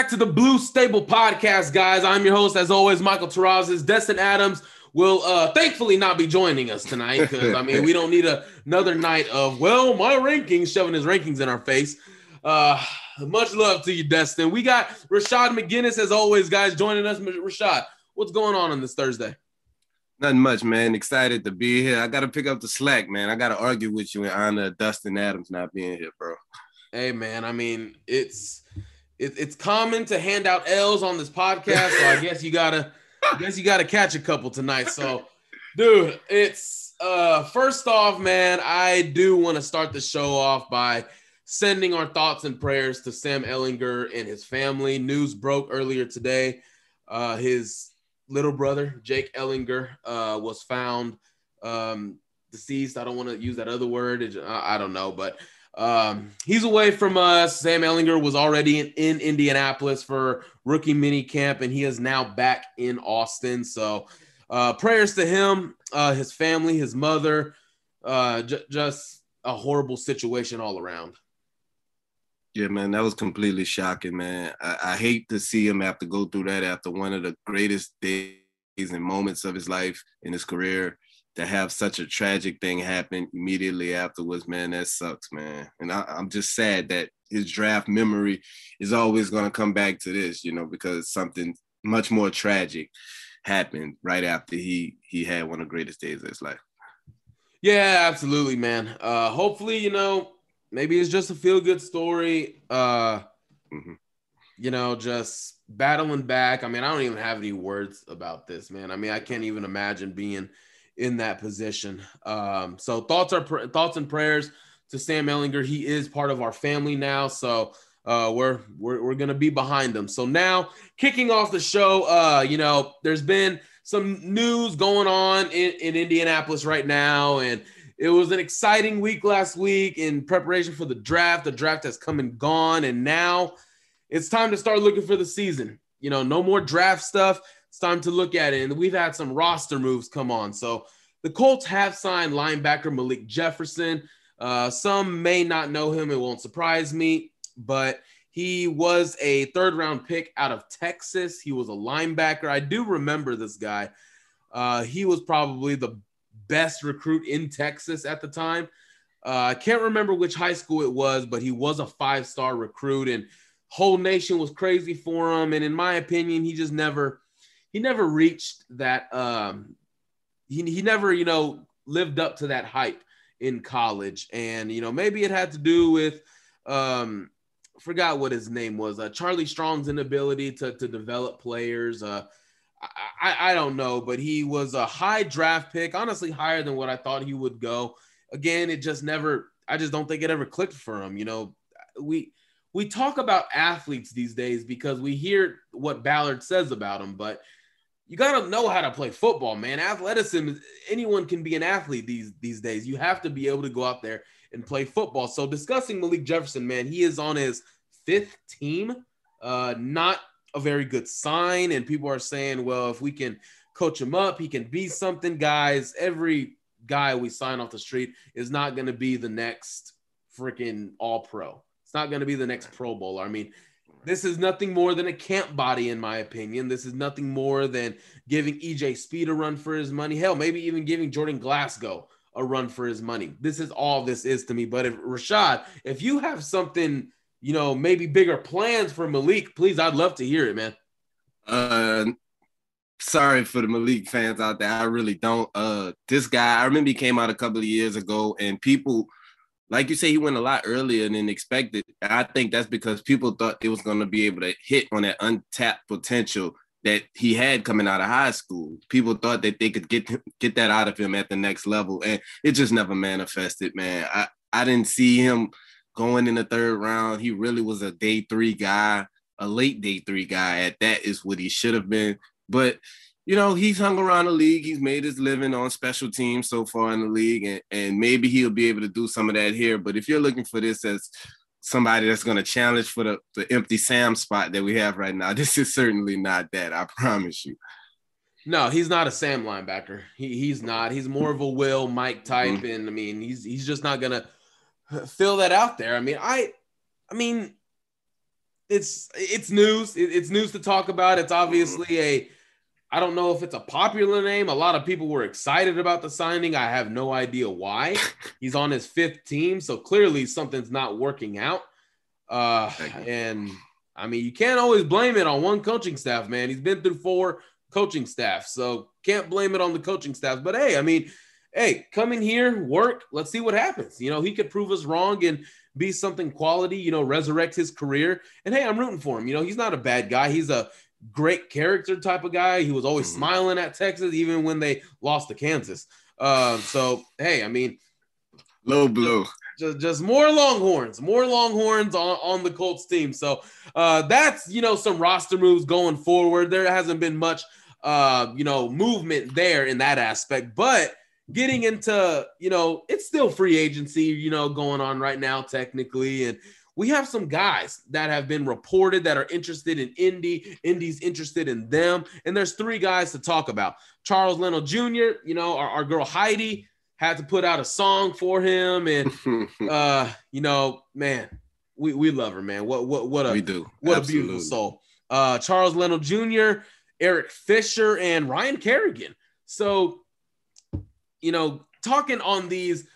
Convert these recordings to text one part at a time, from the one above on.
Back to the Blue Stable Podcast, guys. I'm your host, as always, Michael Terrazas. Destin Adams will uh, thankfully not be joining us tonight because I mean we don't need a, another night of well my rankings shoving his rankings in our face. Uh, much love to you, Destin. We got Rashad McGinnis as always, guys, joining us. Rashad, what's going on on this Thursday? Nothing much, man. Excited to be here. I got to pick up the slack, man. I got to argue with you in honor of Dustin Adams not being here, bro. Hey, man. I mean, it's it, it's common to hand out L's on this podcast, so I guess you gotta, I guess you gotta catch a couple tonight. So, dude, it's uh first off, man, I do want to start the show off by sending our thoughts and prayers to Sam Ehlinger and his family. News broke earlier today. Uh, his little brother, Jake Ehlinger uh, was found um, deceased. I don't want to use that other word. I don't know, but um, he's away from us. Sam Ehlinger was already in, in Indianapolis for rookie mini camp, and he is now back in Austin. So, uh, prayers to him, uh, his family, his mother. Uh, j- just a horrible situation all around. Yeah, man, that was completely shocking, man. I, I hate to see him have to go through that after one of the greatest days and moments of his life in his career to have such a tragic thing happen immediately afterwards, man, that sucks, man. And I, am just sad that his draft memory is always going to come back to this, you know, because something much more tragic happened right after he he had one of the greatest days of his life. Yeah, absolutely, man. Uh, hopefully, you know, maybe it's just a feel good story. Uh, mm-hmm. You know, just battling back. I mean, I don't even have any words about this, man. I mean, I can't even imagine being in that position. Um, so thoughts are thoughts and prayers to Sam Ehlinger. He is part of our family now, so uh, we're we're we're gonna be behind him. So now kicking off the show, uh, you know, there's been some news going on in, in Indianapolis right now, and it was an exciting week last week in preparation for the draft. The draft has come and gone, and now it's time to start looking for the season. You know, no more draft stuff it's time to look at it. And we've had some roster moves come on. So the Colts have signed linebacker Malik Jefferson. Uh, some may not know him. It won't surprise me, but he was a third round pick out of Texas. He was a linebacker. I do remember this guy. Uh, he was probably the best recruit in Texas at the time. Uh, I can't remember which high school it was, but he was a five star recruit. And whole nation was crazy for him. And in my opinion, he just never he never reached that um he, he never, you know, lived up to that hype in college. And, you know, maybe it had to do with um forgot what his name was. Uh, Charlie Strong's inability to, to develop players. Uh, I, I don't know, but he was a high draft pick, honestly, higher than what I thought he would go. Again, it just never, I just don't think it ever clicked for him. You know, we, we talk about athletes these days because we hear what Ballard says about them, but you got to know how to play football, man. Athleticism, anyone can be an athlete these these days. You have to be able to go out there and play football. So discussing Malik Jefferson, man, he is on his fifth team. Uh, not a very good sign. And people are saying, well, if we can coach him up, he can be something. Guys, every guy we sign off the street is not going to be the next freaking all pro. It's not going to be the next Pro Bowler. I mean, this is nothing more than a camp body, in my opinion. This is nothing more than giving EJ Speed a run for his money. Hell, maybe even giving Jordan Glasgow a run for his money. This is all this is to me. But if Rashad, if you have something you know, maybe bigger plans for Malik, please, I'd love to hear it, man. Uh, sorry for the Malik fans out there. I really don't. Uh, this guy, I remember he came out a couple of years ago, and people, like you say, he went a lot earlier than expected. I think that's because people thought it was going to be able to hit on that untapped potential that he had coming out of high school. People thought that they could get get that out of him at the next level, and it just never manifested. Man, I I didn't see him going in the third round. He really was a day three guy, a late day three guy. At that is what he should have been. But you know, he's hung around the league. He's made his living on special teams so far in the league, and, and maybe he'll be able to do some of that here. But if you're looking for this as somebody that's going to challenge for the, the empty Sam spot that we have right now, this is certainly not that. I promise you. No, he's not a Sam linebacker. He, he's not. He's more of a Will Mike type, mm-hmm. and I mean, he's he's just not gonna fill that out there. I mean, I, I mean, it's it's news. it's news to talk about. It's obviously a. I don't know if it's a popular name. A lot of people were excited about the signing. I have no idea why. He's on his fifth team, so clearly something's not working out. Uh, and I mean, you can't always blame it on one coaching staff, man. He's been through four coaching staff, so can't blame it on the coaching staff. But hey, I mean, hey, come in here, work. Let's see what happens. You know, he could prove us wrong and be something quality, you know, resurrect his career. And hey, I'm rooting for him. You know, he's not a bad guy. He's a great character type of guy. He was always mm-hmm. smiling at Texas, even when they lost to Kansas. Uh, so, hey, I mean, low blue. Just, just more Longhorns, more Longhorns on, on the Colts team. So uh, that's, you know, some roster moves going forward. There hasn't been much, uh, you know, movement there in that aspect. But getting into, you know, it's still free agency, you know, going on right now, technically. And we have some guys that have been reported that are interested in Indy. Indy's interested in them. And there's three guys to talk about. Charles Leno Jr., you know, our, our girl Heidi had to put out a song for him. And, uh, you know, man, we, we love her, man. What, what, what a, we do. What Absolutely. a beautiful soul. Uh, Charles Leno Jr., Eric Fisher, and Ryan Kerrigan. So you know, talking on these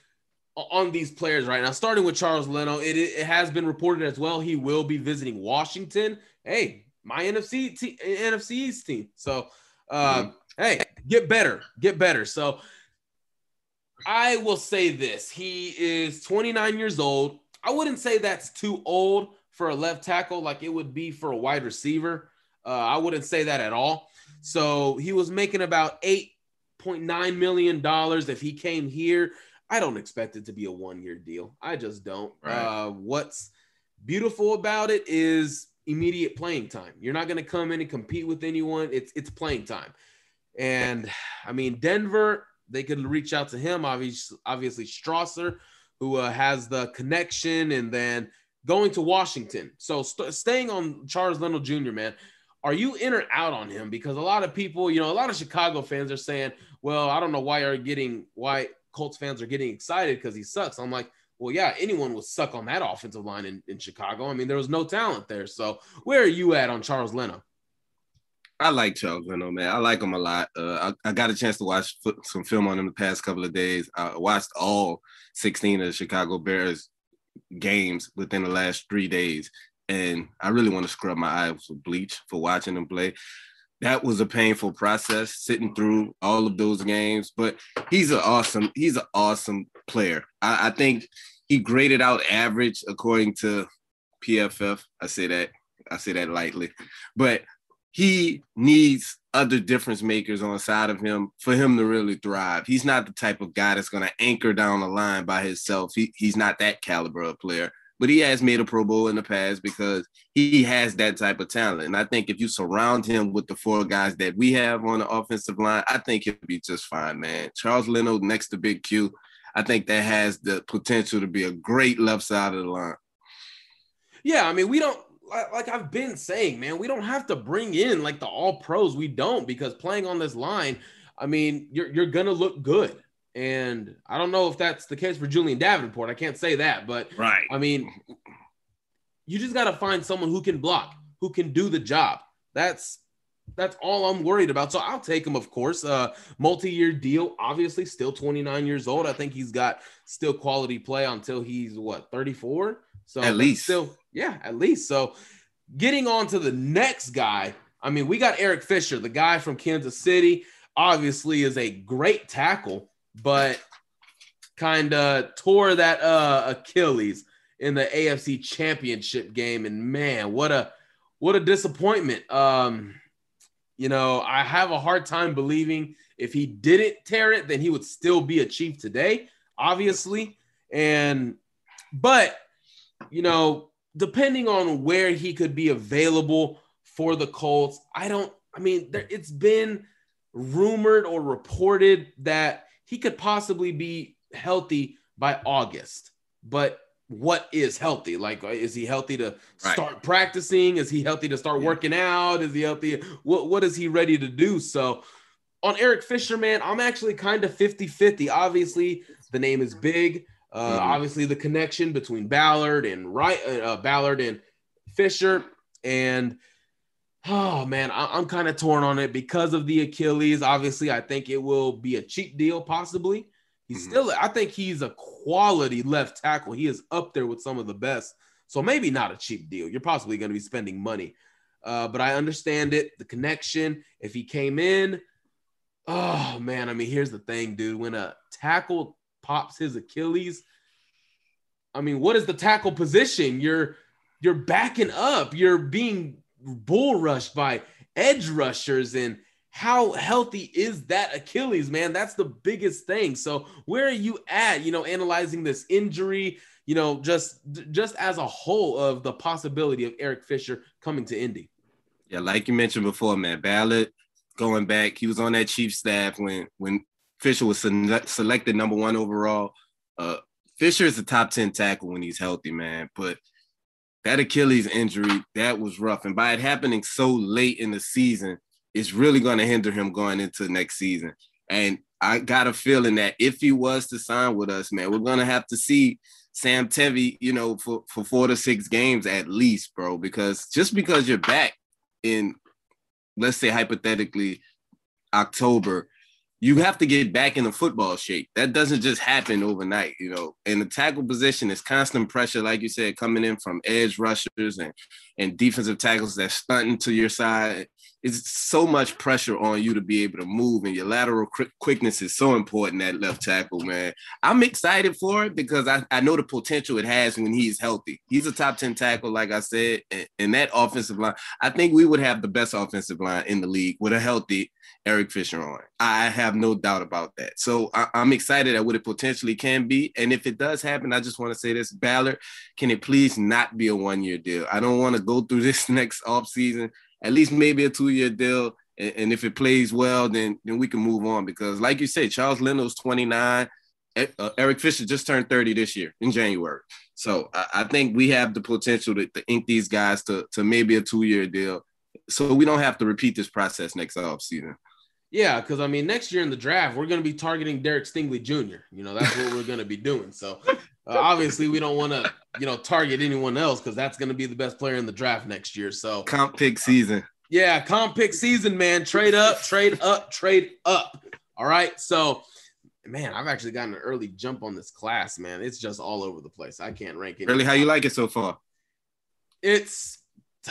on these players right now, starting with Charles Leno, it, it has been reported as well he will be visiting Washington. Hey, my NFC t- NFC East team. So, uh, mm-hmm. hey, get better, get better. So, I will say this: he is 29 years old. I wouldn't say that's too old for a left tackle, like it would be for a wide receiver. Uh, I wouldn't say that at all. So he was making about $8.9 million if he came here. I don't expect it to be a one year deal. I just don't. Right. Uh, what's beautiful about it is immediate playing time. You're not going to come in and compete with anyone. It's it's playing time. And I mean, Denver, they could reach out to him. Obviously, obviously Strausser, who uh, has the connection, and then going to Washington. So st- staying on Charles Leno Jr., man, are you in or out on him? Because a lot of people, you know, a lot of Chicago fans are saying, well, I don't know why are getting why Colts fans are getting excited because he sucks. I'm like, well, yeah, anyone would suck on that offensive line in, in Chicago. I mean, there was no talent there. So where are you at on Charles Leno? I like Charles Leno, man. I like him a lot. Uh, I, I, got a chance to watch some film on him the past couple of days. I watched all 16 of the Chicago Bears games within the last three days and I really want to scrub my eyes with bleach for watching him play. That was a painful process sitting through all of those games, but he's an awesome, he's an awesome player. I, I think he graded out average according to PFF. I say that, I say that lightly, but he needs other difference makers on the side of him for him to really thrive. He's not the type of guy that's going to anchor down the line by himself. He, he's not that caliber of player but he has made a Pro Bowl in the past because he has that type of talent. And I think if you surround him with the four guys that we have on the offensive line, I think he'll be just fine, man. Charles Leno next to Big Q, I think that has the potential to be a great left side of the line. Yeah, I mean, we don't like I've been saying, man, we don't have to bring in like the all pros. We don't because playing on this line, I mean, you're you're gonna look good. And I don't know if that's the case for Julian Davenport. I can't say that, but right. I mean, you just got to find someone who can block, who can do the job. That's that's all I'm worried about. So I'll take him, of course. Uh, multi-year deal, obviously, still 29 years old. I think he's got still quality play until he's what 34. So at least still, yeah, at least. So getting on to the next guy. I mean, we got Eric Fisher, the guy from Kansas City. Obviously, is a great tackle but kind of tore that uh, Achilles in the AFC Championship game. And man, what a what a disappointment. Um, you know, I have a hard time believing if he didn't tear it, then he would still be a chief today, obviously. And but you know, depending on where he could be available for the Colts, I don't. I mean, there, it's been rumored or reported that he could possibly be healthy by August. But what is healthy? Like, is he healthy to start practicing? Is he healthy to start yeah. working out? Is he healthy? What, what is he ready to do? So, on Eric Fisher, man, I'm actually kind of 50 50. Obviously, the name is big. Uh, mm-hmm. Obviously, the connection between Ballard and right, uh, Ballard and Fisher, and Oh man, I- am kind of torn on it because of the Achilles. Obviously, I think it will be a cheap deal, possibly. He's mm-hmm. still, I think he's a quality left tackle. He is up there with some of the best. So maybe not a cheap deal. You're possibly going to be spending money. Uh, but I understand it, the connection. If he came in, oh man, I mean, here's the thing, dude. When a tackle pops his Achilles, I mean, what is the tackle position? You're you're backing up. You're being bull rushed by edge rushers and how healthy is that Achilles, man? That's the biggest thing. So where are you at, you know, analyzing this injury, you know, just just as a whole of the possibility of Eric Fisher coming to Indy? Yeah, like you mentioned before, man, Ballard going back, he was on that chief staff when when Fisher was selected number one overall. Uh, Fisher is a top 10 tackle when he's healthy, man. But that Achilles injury, that was rough. And by it happening so late in the season, it's really going to hinder him going into next season. And I got a feeling that if he was to sign with us, man, we're going to have to see Sam Tevi, you know, for, for four to six games at least, bro, because just because you're back in, let's say hypothetically, October, you have to get back in the football shape. That doesn't just happen overnight, you know. And the tackle position is constant pressure, like you said, coming in from edge rushers and and defensive tackles that stunting to your side it's so much pressure on you to be able to move, and your lateral quickness is so important at left tackle, man. I'm excited for it because I, I know the potential it has when he's healthy. He's a top 10 tackle, like I said, and, and that offensive line, I think we would have the best offensive line in the league with a healthy Eric Fisher on. I have no doubt about that. So I, am excited at what it potentially can be. And if it does happen, I just want to say this Ballard, can it please not be a one year deal? I don't want to go through this next offseason at least maybe a two year deal. And, and, if it plays well, then then we can move on because, like you said, Charles Leno's 29. Uh, Eric Fisher just turned 30 this year in January. So I, I think we have the potential to, to, ink these guys to, to maybe a two year deal. So we don't have to repeat this process next offseason. Yeah, because I mean, next year in the draft, we're going to be targeting Derek Stingley Jr. You know, that's what we're going to be doing. So uh, obviously, we don't want to, you know, target anyone else because that's going to be the best player in the draft next year. So comp pick season. Yeah, comp pick season, man. Trade up, trade up, trade up. All right. So, man, I've actually gotten an early jump on this class, man. It's just all over the place. I can't rank it. Really, how you like it so far? it's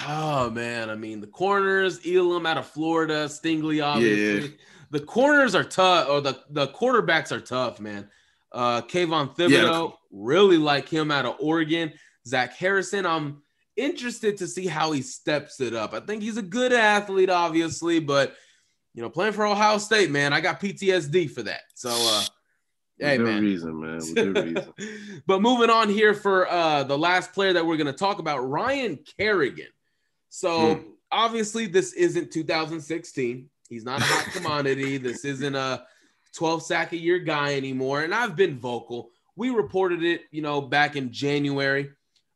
oh man. I mean, the corners, Elam out of Florida, Stingley, obviously. Yeah. The corners are tough, or the, the quarterbacks are tough, man. Uh Kayvon Thibodeaux, yeah. really like him out of Oregon. Zach Harrison, I'm interested to see how he steps it up. I think he's a good athlete, obviously, but you know, playing for Ohio State, man, I got PTSD for that. So uh Hey man. reason, man. Reason. but moving on here for uh the last player that we're gonna talk about, Ryan Kerrigan. So hmm. obviously, this isn't 2016. He's not a hot commodity. This isn't a 12 sack a year guy anymore. And I've been vocal. We reported it, you know, back in January.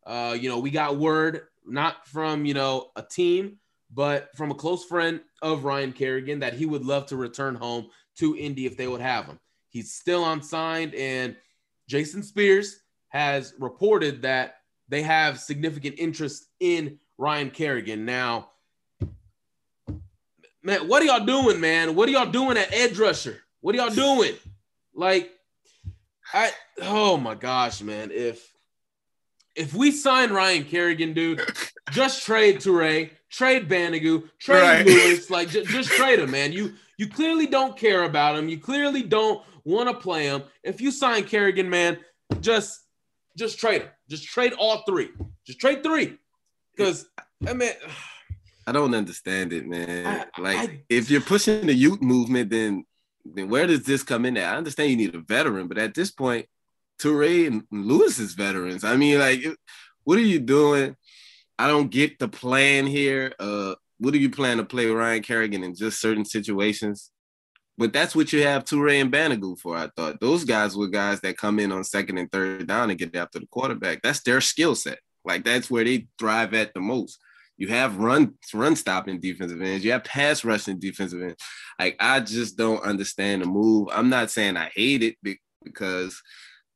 Uh, you know, we got word not from, you know, a team, but from a close friend of Ryan Kerrigan that he would love to return home to Indy if they would have him. He's still unsigned, and Jason Spears has reported that they have significant interest in Ryan Kerrigan. Now, man, what are y'all doing, man? What are y'all doing at edge rusher? What are y'all doing? Like, I oh my gosh, man. If if we sign Ryan Kerrigan, dude, just trade Turay, trade Banogu, trade right. Lewis, like j- just trade him, man. You you clearly don't care about him. You clearly don't want to play him. If you sign Kerrigan, man, just just trade him. Just trade all three. Just trade three. Because I mean I don't understand it, man. I, like I, if you're pushing the youth movement, then then where does this come in at? I understand you need a veteran, but at this point, Turay and Lewis is veterans. I mean, like, what are you doing? I don't get the plan here. Uh, what do you plan to play Ryan Kerrigan in just certain situations? But that's what you have Turay and Banogu for. I thought those guys were guys that come in on second and third down and get after the quarterback. That's their skill set. Like that's where they thrive at the most. You have run run stopping defensive ends. You have pass rushing defensive ends. Like I just don't understand the move. I'm not saying I hate it because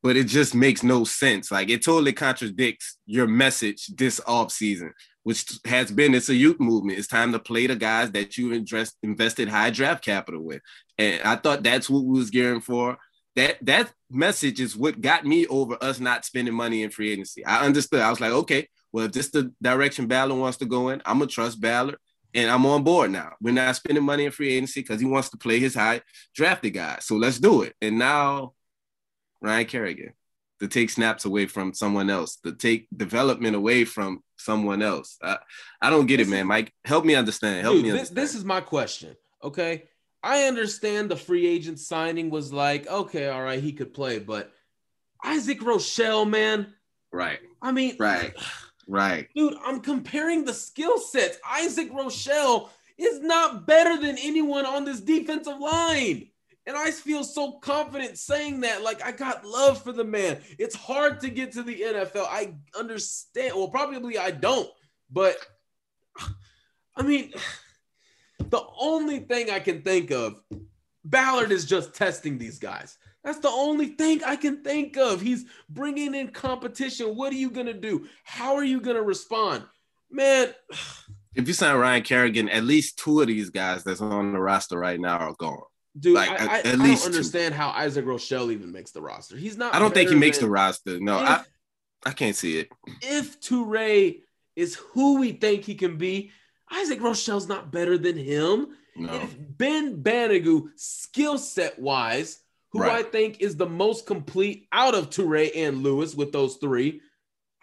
but it just makes no sense. Like it totally contradicts your message this off season, which has been it's a youth movement. It's time to play the guys that you invest, invested high draft capital with. And I thought that's what we was gearing for. That that message is what got me over us not spending money in free agency. I understood. I was like, okay, well, if this is the direction Ballard wants to go in, I'm gonna trust Ballard and I'm on board now. We're not spending money in free agency because he wants to play his high drafted guy. So let's do it. And now Ryan Kerrigan to take snaps away from someone else, to take development away from someone else. I, I don't get it, man. Mike, help me understand. Help Dude, me understand. This, this is my question. Okay. I understand the free agent signing was like, okay, all right, he could play, but Isaac Rochell, man. Right. I mean, right. Right. Dude, I'm comparing the skill sets. Isaac Rochell is not better than anyone on this defensive line. And I feel so confident saying that. Like, I got love for the man. It's hard to get to the NFL. I understand. Well, probably I don't. But I mean, the only thing I can think of, Ballard is just testing these guys. That's the only thing I can think of. He's bringing in competition. What are you going to do? How are you going to respond? Man. If you sign Ryan Kerrigan, at least two of these guys that's on the roster right now are gone. Dude, like, I, at, I, least don't understand two. how Isaac Rochell even makes the roster. He's not. I don't think he makes the roster. No, if, I, I can't see it. If Turay is who we think he can be, Isaac Rochell's not better than him. No. If Ben Banogu, skill set wise, who right. I think is the most complete out of Turay and Lewis with those three,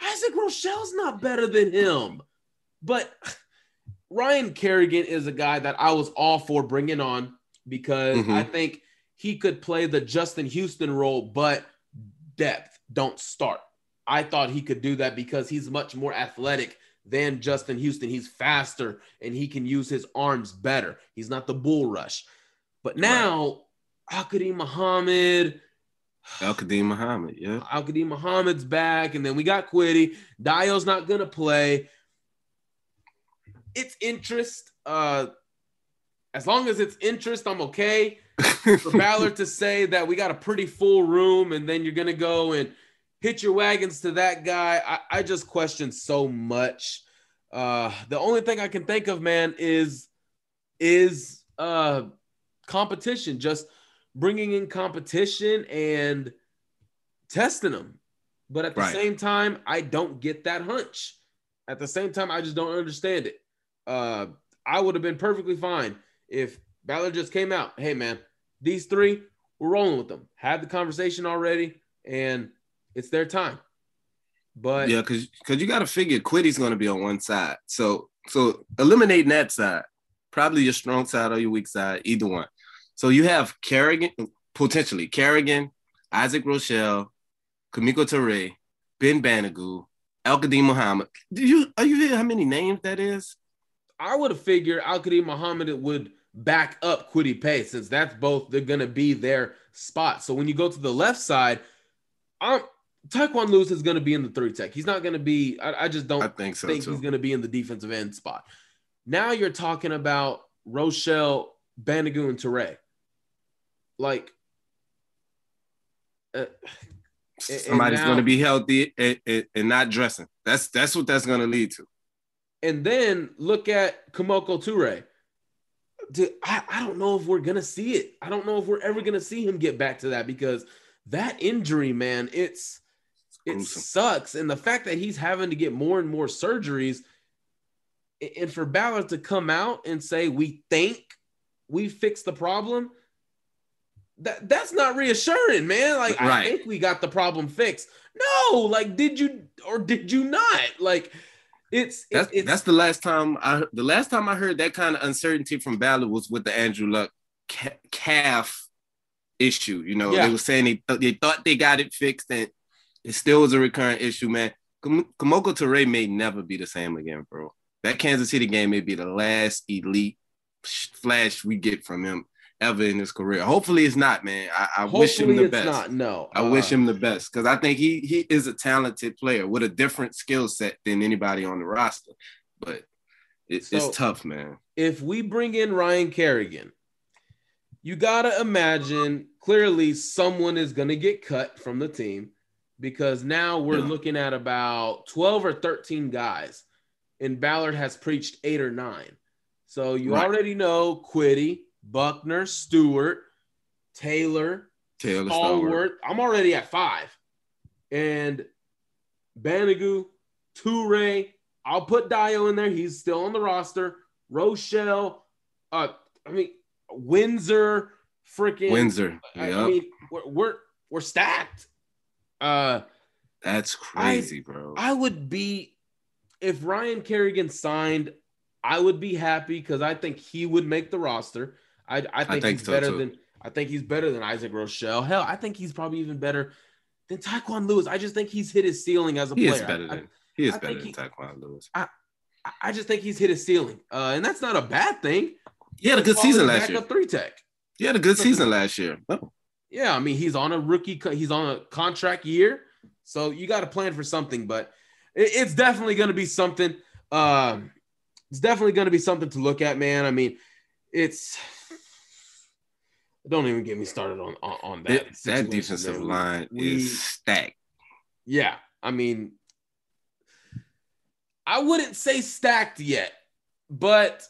Isaac Rochell's not better than him. But Ryan Kerrigan is a guy that I was all for bringing on because mm-hmm. I think he could play the Justin Houston role, but depth, don't start. I thought he could do that because he's much more athletic than Justin Houston. He's faster and he can use his arms better. He's not the bull rush. But now, right. Al-Quadin Muhammad. Al-Quadin Muhammad, yeah. Al-Quadin Muhammad's back, and then we got Kwity. Dio's not gonna play. It's interest. Uh, as long as it's interest, I'm okay. For Ballard to say that we got a pretty full room and then you're gonna go and hit your wagons to that guy, I, I just question so much. Uh, the only thing I can think of, man, is is uh, competition. Just bringing in competition and testing them. But at the right. same time, I don't get that hunch. At the same time, I just don't understand it. Uh, I would have been perfectly fine if Ballard just came out. Hey, man, these three, we're rolling with them. Had the conversation already, and it's their time. But yeah, because because you got to figure Kwity's going to be on one side. So so eliminating that side, probably your strong side or your weak side, either one. So you have Kerrigan, potentially Kerrigan, Isaac Rochell, Kemoko Turay, Ben Banogu, Al-Quadin Muhammad. Do you are you hear how many names that is? I would have figured Al-Quadin Muhammad would back up Kwity Paye since that's both they're gonna be their spot. So when you go to the left side, I'm Tyquan Lewis is gonna be in the three tech. He's not gonna be. I, I just don't I think so think he's gonna be in the defensive end spot. Now you're talking about Rochell, Banogu, and Turay. Like, uh, Somebody's going to be healthy and, and, and not dressing. That's that's what that's going to lead to. And then look at Kemoko Turay. Dude, I, I don't know if we're gonna see it. I don't know if we're ever gonna see him get back to that because that injury, man, it's it sucks. And the fact that he's having to get more and more surgeries, and for Ballard to come out and say we think we fixed the problem, that that's not reassuring, man. Like I think we got the problem fixed. No, like did you or did you not? Like it's That's it's, that's the last time I the last time I heard that kind of uncertainty from Ballard was with the Andrew Luck ca- calf issue. You know, Yeah. they were saying they, th- they thought they got it fixed, and it still was a recurrent issue, man. Kam- Kemoko Turay may never be the same again, bro. That Kansas City game may be the last elite flash we get from him ever in his career. Hopefully, it's not, man. I, I wish him Hopefully the it's best. not. No, I wish Uh, him the best because I think he he is a talented player with a different skill set than anybody on the roster. But it, So- it's tough, man. If we bring in Ryan Kerrigan, you gotta imagine clearly someone is gonna get cut from the team because now we're Yeah. looking at about twelve or thirteen guys, and Ballard has preached eight or nine. So you Right. already know Quiddy, Buckner, Stewart, Taylor, Taylor Stallworth. Allworth. I'm already at five. And Banogu, Turay. I'll put Dio in there. He's still on the roster. Rochell. Uh, I mean, Windsor, freaking Windsor. I, Yep. I mean, we're, we're we're stacked. Uh, That's crazy, bro. I would be if Ryan Kerrigan signed, I would be happy because I think he would make the roster. I I think, think he's so, better too. than I think he's better than Isaac Rochell. Hell, I think he's probably even better than Tyquan Lewis. I just think he's hit his ceiling as a he player. is better I- than he is I better than he- Lewis. I, I just think he's hit his ceiling, uh, and that's not a bad thing. He had a good season last year. three tech. He had a good season last year. Oh, Yeah, I mean he's on a rookie, he's on a contract year, so you got to plan for something. But it- it's definitely going to be something. Um, it's definitely going to be something to look at, man. I mean, it's don't even get me started on on, on that. that, that defensive there. Line we- is stacked. Yeah, I mean, I wouldn't say stacked yet, but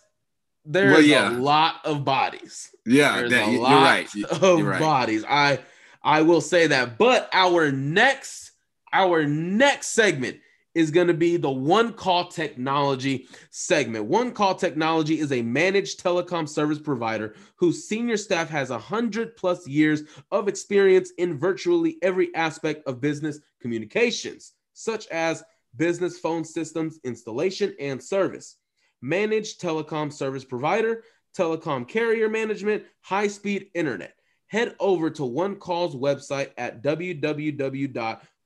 there's Well, yeah. a lot of bodies. Yeah, There's that, a lot right. You- of You're right. bodies. I I will say that. But our next our next segment is going to be the One Call Technology segment. One Call Technology is a managed telecom service provider whose senior staff has a hundred plus years of experience in virtually every aspect of business communications, such as business phone systems installation and service, managed telecom service provider, telecom carrier management, high speed internet. Head over to One Call's website at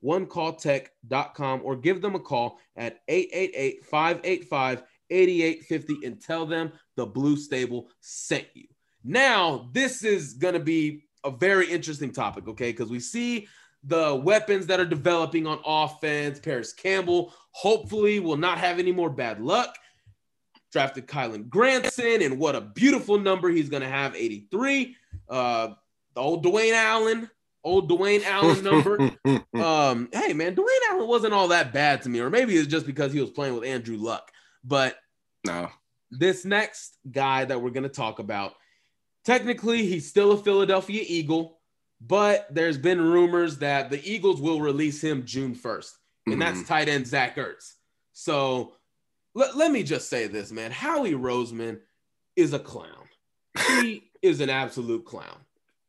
www.onecalltech.com or give them a call at 888 585 8850 and tell them the Blue Stable sent you. Now, this is going to be a very interesting topic, okay? Because we see the weapons that are developing on offense. Parris Campbell hopefully will not have any more bad luck. Drafted Kylen Granson, and what a beautiful number he's going to have 83. Uh, the old Dwayne Allen, old Dwayne Allen number. um, hey man, Dwayne Allen wasn't all that bad to me, or maybe it's just because he was playing with Andrew Luck. But no, this next guy that we're going to talk about, technically, he's still a Philadelphia Eagle, but there's been rumors that the Eagles will release him June 1st, and that's Mhm. tight end Zach Ertz. So let, let me just say this, man. Howie Roseman is a clown. He is an absolute clown.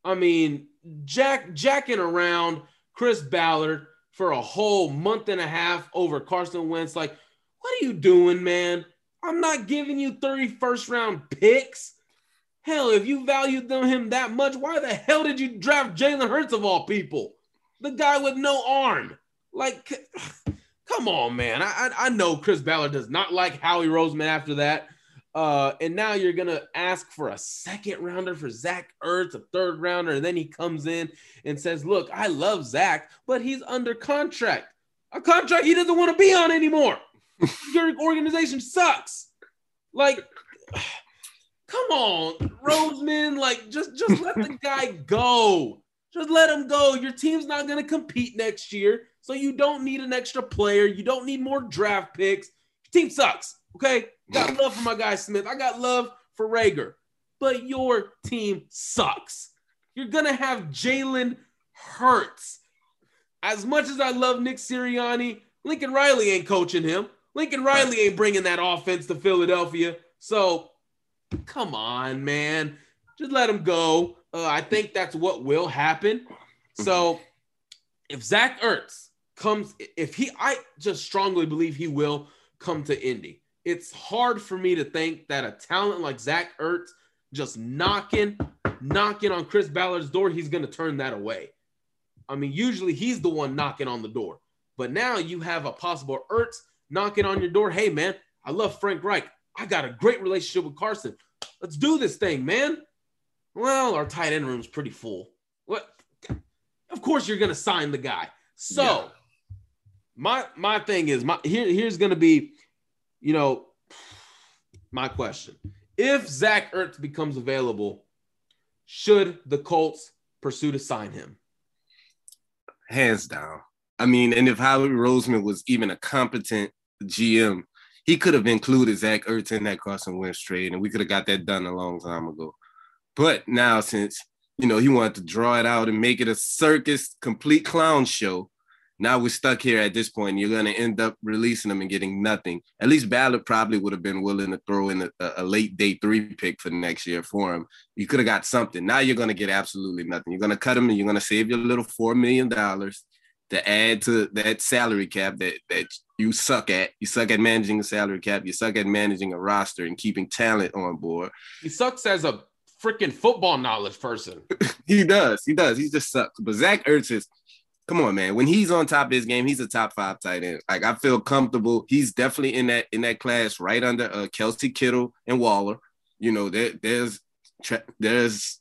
I mean, Jack jacking around Chris Ballard for a whole month and a half over Carson Wentz. Like, what are you doing, man? I'm not giving you 31st round picks. Hell, if you valued them him that much, why the hell did you draft Jalen Hurts of all people? The guy with no arm. Like, come on, man. I, I, I know Chris Ballard does not like Howie Roseman after that. Uh, and now you're gonna ask for a second rounder for Zach Ertz, a third rounder, and then he comes in and says, "Look, I love Zach, but he's under contract, a contract he doesn't want to be on anymore. Your organization sucks." Like, come on, Roseman, like just just let the guy go. Just let him go. Your team's not gonna compete next year, so you don't need an extra player. You don't need more draft picks. Your team sucks. Okay, got love for my guy Smith. I got love for Reagor, but your team sucks. You're gonna have Jalen Hurts. As much as I love Nick Sirianni, Lincoln Riley ain't coaching him. Lincoln Riley ain't bringing that offense to Philadelphia. So, come on, man, just let him go. Uh, I think that's what will happen. So, if Zach Ertz comes, if he, I just strongly believe he will come to Indy it's hard for me to think that a talent like Zach Ertz just knocking, knocking on Chris Ballard's door, he's going to turn that away. I mean, usually he's the one knocking on the door, but now you have a possible Ertz knocking on your door. Hey, man, I love Frank Reich. I got a great relationship with Carson. Let's do this thing, man. Well, our tight end room's pretty full. What? Of course, you're going to sign the guy. So, yeah. my my thing is, my here here's going to be you know, my question if Zach Ertz becomes available, should the Colts pursue to sign him? Hands down. I mean, and if Howie Roseman was even a competent GM, he could have included Zach Ertz in that Carson Wentz trade, and we could have got that done a long time ago. But now, since you know he wanted to draw it out and make it a circus, complete clown show, now we're stuck here at this point. You're going to end up releasing them and getting nothing. At least Ballard probably would have been willing to throw in a, a late day three pick for next year for him. You could have got something. Now you're going to get absolutely nothing. You're going to cut him and you're going to save your little $4 million to add to that salary cap that, that you suck at. You suck at managing a salary cap. You suck at managing a roster and keeping talent on board. He sucks as a freaking football knowledge person. he does. He does. He just sucks. But Zach Ertz is – come on, man. When he's on top of his game, he's a top five tight end. Like I feel comfortable. He's definitely in that in that class, right under uh, Kelce Kittle and Waller. You know, there, there's there's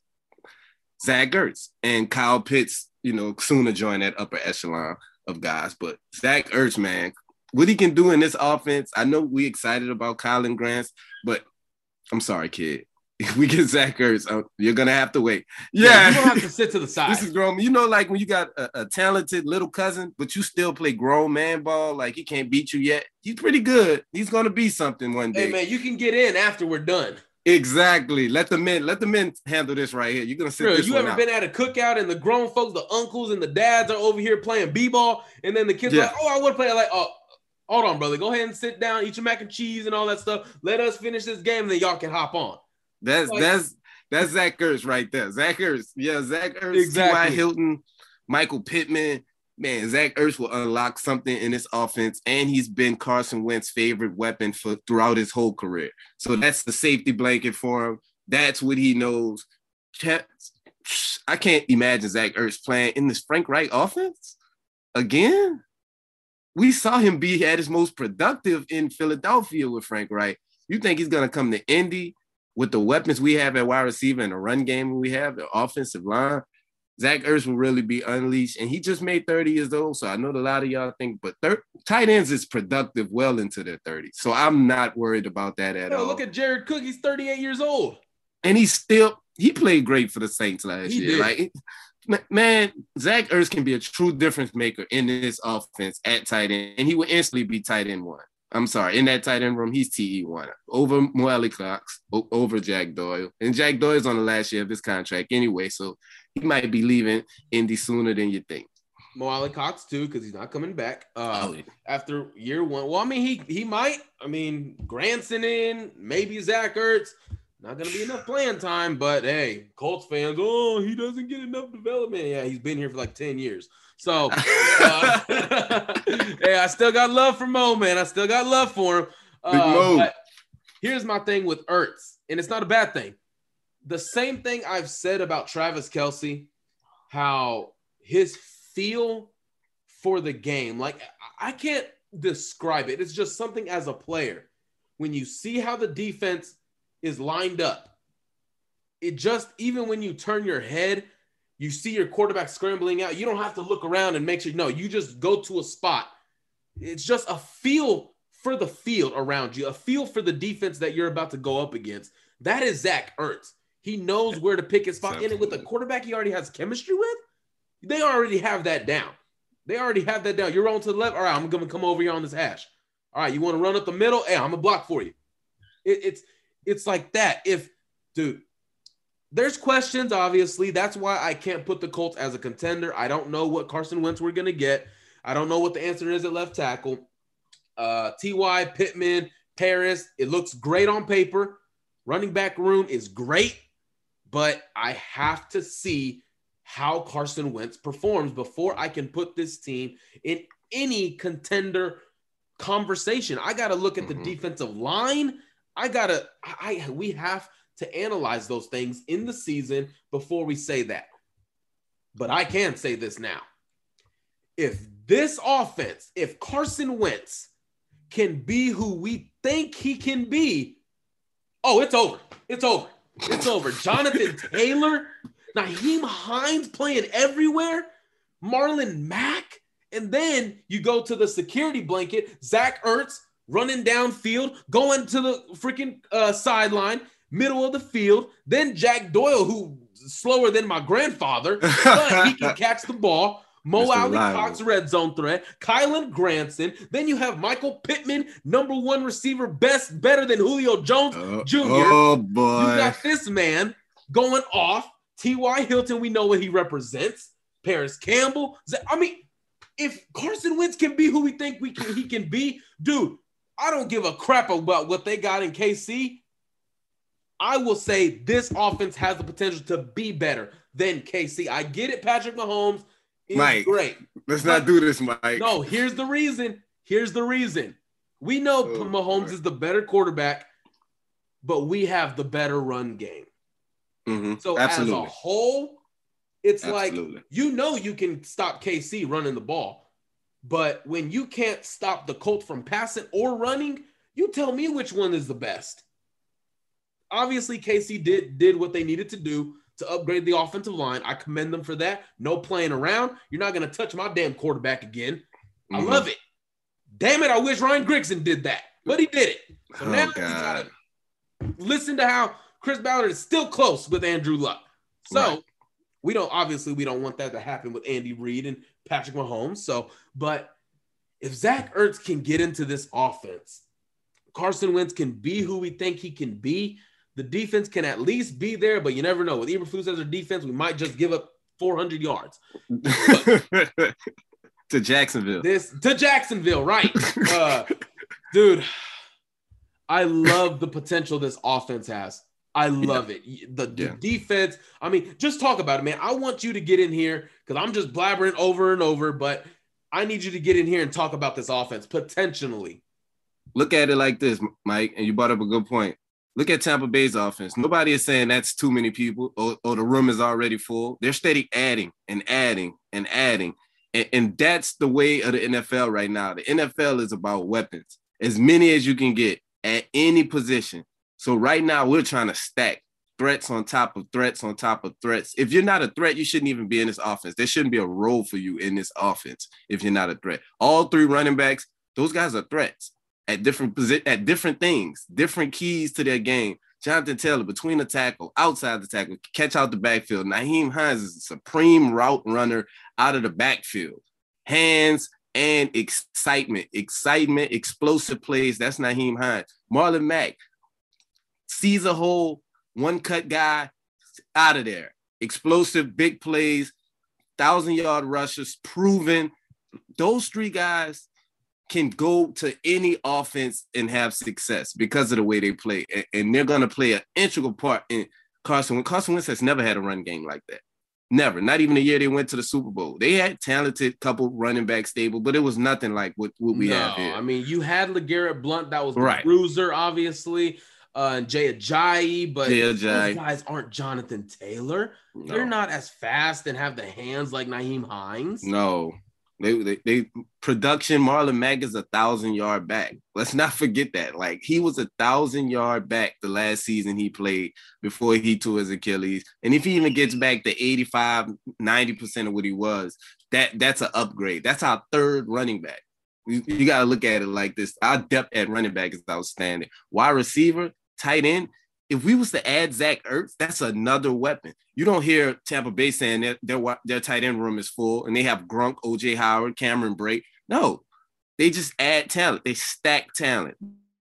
Zach Ertz and Kyle Pitts. You know, soon to join that upper echelon of guys. But Zach Ertz, man, what he can do in this offense. I know we excited about Kylen Grant, but I'm sorry, kid. If we get Zach Ertz, uh, you're gonna have to wait. Yeah, yeah you don't have to sit to the side. this is grown. You know, like when you got a, a, talented little cousin, but you still play grown man ball. Like he can't beat you yet. He's pretty good. He's gonna be something one day. Hey man, you can get in after we're done. Exactly. Let the men let the men handle this right here. You're gonna sit. You ever out. been at a cookout and the grown folks, the uncles and the dads are over here playing b-ball, and then the kids yeah. like, "Oh, I want to play." Like, oh, hold on, brother. Go ahead and sit down, eat your mac and cheese and all that stuff. Let us finish this game, and then y'all can hop on. That's like, that's that's Zach Ertz right there. Zach Ertz, yeah, Zach Ertz, exactly. T.Y. Hilton, Michael Pittman. Man, Zach Ertz will unlock something in this offense, and he's been Carson Wentz's favorite weapon for throughout his whole career. So that's the safety blanket for him. That's what he knows. I can't imagine Zach Ertz playing in this Frank Reich offense again. We saw him be at his most productive in Philadelphia with Frank Reich. You think he's gonna come to Indy with the weapons we have at wide receiver and the run game we have, the offensive line, Zach Ertz will really be unleashed. And he just made 30 years old. So I know a lot of y'all think, but thir- tight ends is productive well into their 30s. So I'm not worried about that at Yo, all. Look at Jared Cook. He's 38 years old. And he still, he played great for the Saints last he year. Did. Like, man, Zach Ertz can be a true difference maker in this offense at tight end. And he will instantly be tight end one. I'm sorry, in that tight end room, he's TE1 over Mo Alie-Cox, over Jack Doyle. And Jack Doyle's on the last year of his contract anyway, so he might be leaving Indy sooner than you think. Mo Alie-Cox too, because he's not coming back uh, oh, after year one. Well, I mean, he he might. I mean, Granson in, maybe Zach Ertz. Not gonna be enough playing time, but hey, Colts fans, oh, he doesn't get enough development. Yeah, he's been here for like 10 years. So uh, hey, I still got love for Mo, man. I still got love for him. Uh, but here's my thing with Ertz, and it's not a bad thing. The same thing I've said about Travis Kelce, how his feel for the game. Like I can't describe it. It's just something as a player. When you see how the defense is lined up, it just even when you turn your head, you see your quarterback scrambling out. You don't have to look around and make sure. No, you just go to a spot. It's just a feel for the field around you, a feel for the defense that you're about to go up against. That is Zach Ertz. He knows where to pick his spot in it with a quarterback he already has chemistry with. They already have that down. They already have that down. You're on to the left. All right, I'm gonna come over here on this hash. All right, you want to run up the middle? Hey, I'm gonna block for you. It, it's it's like that. If dude, there's questions. Obviously, that's why I can't put the Colts as a contender. I don't know what Carson Wentz we're gonna get. I don't know what the answer is at left tackle. Uh, Ty Pittman, Parris. It looks great on paper. Running back room is great, but I have to see how Carson Wentz performs before I can put this team in any contender conversation. I got to look at the mm-hmm. defensive line. I got to I we have to analyze those things in the season before we say that. But I can say this now. If this offense, if Carson Wentz can be who we think he can be, oh, it's over. It's over. It's over. Jonathan Taylor Nyheim Hines playing everywhere, Marlon Mack, and then you go to the security blanket, Zach Ertz running downfield, going to the freaking uh, sideline, middle of the field. Then Jack Doyle, who slower than my grandfather, but he can catch the ball. Mo Alie-Cox, red zone threat. Kylen Granson. Then you have Michael Pittman, number one receiver, best, better than Julio Jones uh, Jr. Oh boy! You got this man going off. T.Y. Hilton, we know what he represents. Parris Campbell. I mean, if Carson Wentz can be who we think we can, he can be, dude, I don't give a crap about what they got in KC. I will say this offense has the potential to be better than KC. I get it, Patrick Mahomes is Mike, great. Let's not do this, Mike. No, here's the reason. Here's the reason. We know oh, Mahomes boy. is the better quarterback, but we have the better run game. Mm-hmm. So Absolutely. as a whole, it's Absolutely. like you know you can stop KC running the ball, but when you can't stop the Colts from passing or running, you tell me which one is the best. Obviously, KC did did what they needed to do to upgrade the offensive line. I commend them for that. No playing around. You're not going to touch my damn quarterback again. Mm-hmm. I love it. Damn it! I wish Ryan Grigson did that, but he did it. So oh, now God. listen to how Chris Ballard is still close with Andrew Luck. So right. we don't obviously we don't want that to happen with Andy Reid and Patrick Mahomes. So, but if Zach Ertz can get into this offense, Carson Wentz can be who we think he can be. The defense can at least be there, but you never know. With Eberflus as our defense, we might just give up 400 yards. to Jacksonville. This to Jacksonville, right? uh, dude, I love the potential this offense has. I love yeah. it. The, the yeah. defense. I mean, just talk about it, man. I want you to get in here because I'm just blabbering over and over, but I need you to get in here and talk about this offense potentially. Look at it like this, Mike, and you brought up a good point. Look at Tampa Bay's offense. Nobody is saying that's too many people or, or the room is already full. They're steady adding and adding and adding. And, and that's the way of the NFL right now. The NFL is about weapons, as many as you can get at any position. So right now we're trying to stack threats on top of threats on top of threats. If you're not a threat, you shouldn't even be in this offense. There shouldn't be a role for you in this offense if you're not a threat. All three running backs, those guys are threats at different at different things, different keys to their game. Jonathan Taylor between the tackle, outside the tackle, catch out the backfield. Nyheim Hines is a supreme route runner out of the backfield. Hands and excitement, excitement, explosive plays. That's Nyheim Hines. Marlon Mack, sees a hole, one cut guy out of there. Explosive big plays, thousand yard rushers, proven. Those three guys can go to any offense and have success because of the way they play, and, they're gonna play an integral part in Carson. When Carson Wentz has never had a run game like that. Never, not even the year they went to the Super Bowl. They had talented couple running back stable, but it was nothing like what, what we no, have here. I mean, you had LeGarrette Blunt, that was right. bruiser, obviously, uh, Jay Ajayi, but Jay Ajayi. those guys aren't Jonathan Taylor. No. They're not as fast and have the hands like Nyheim Hines. No, they, they, they production Marlon Mack is a thousand yard back. Let's not forget that. Like he was a thousand yard back the last season he played before he tore his Achilles. And if he even gets back to 85, 90% of what he was, that that's an upgrade. That's our third running back. You, you got to look at it like this. Our depth at running back is outstanding. Wide receiver, tight end, if we was to add Zach Ertz, that's another weapon. You don't hear Tampa Bay saying that their, their tight end room is full and they have Gronk, OJ Howard, Cameron Brate. No, they just add talent. They stack talent.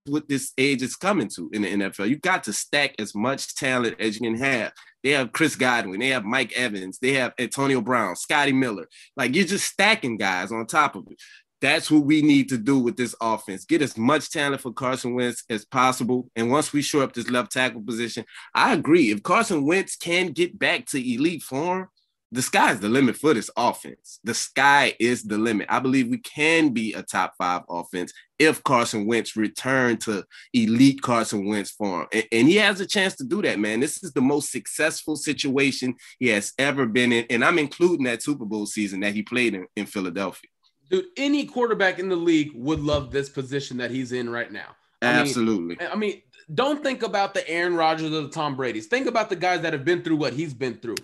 What this age is coming to in the NFL, you got to stack as much talent as you can have. They have Chris Godwin, they have Mike Evans, they have Antonio Brown, Scotty Miller. Like you're just stacking guys on top of it. That's what we need to do with this offense. Get as much talent for Carson Wentz as possible. And once we shore up this left tackle position, I agree. If Carson Wentz can get back to elite form, the sky's the limit for this offense. The sky is the limit. I believe we can be a top five offense if Carson Wentz return to elite Carson Wentz form. And, and, he has a chance to do that, man. This is the most successful situation he has ever been in. And I'm including that Super Bowl season that he played in, in Philadelphia. Dude, any quarterback in the league would love this position that he's in right now. I Absolutely. Mean, I mean, don't think about the Aaron Rodgers or the Tom Brady's. Think about the guys that have been through what he's been through.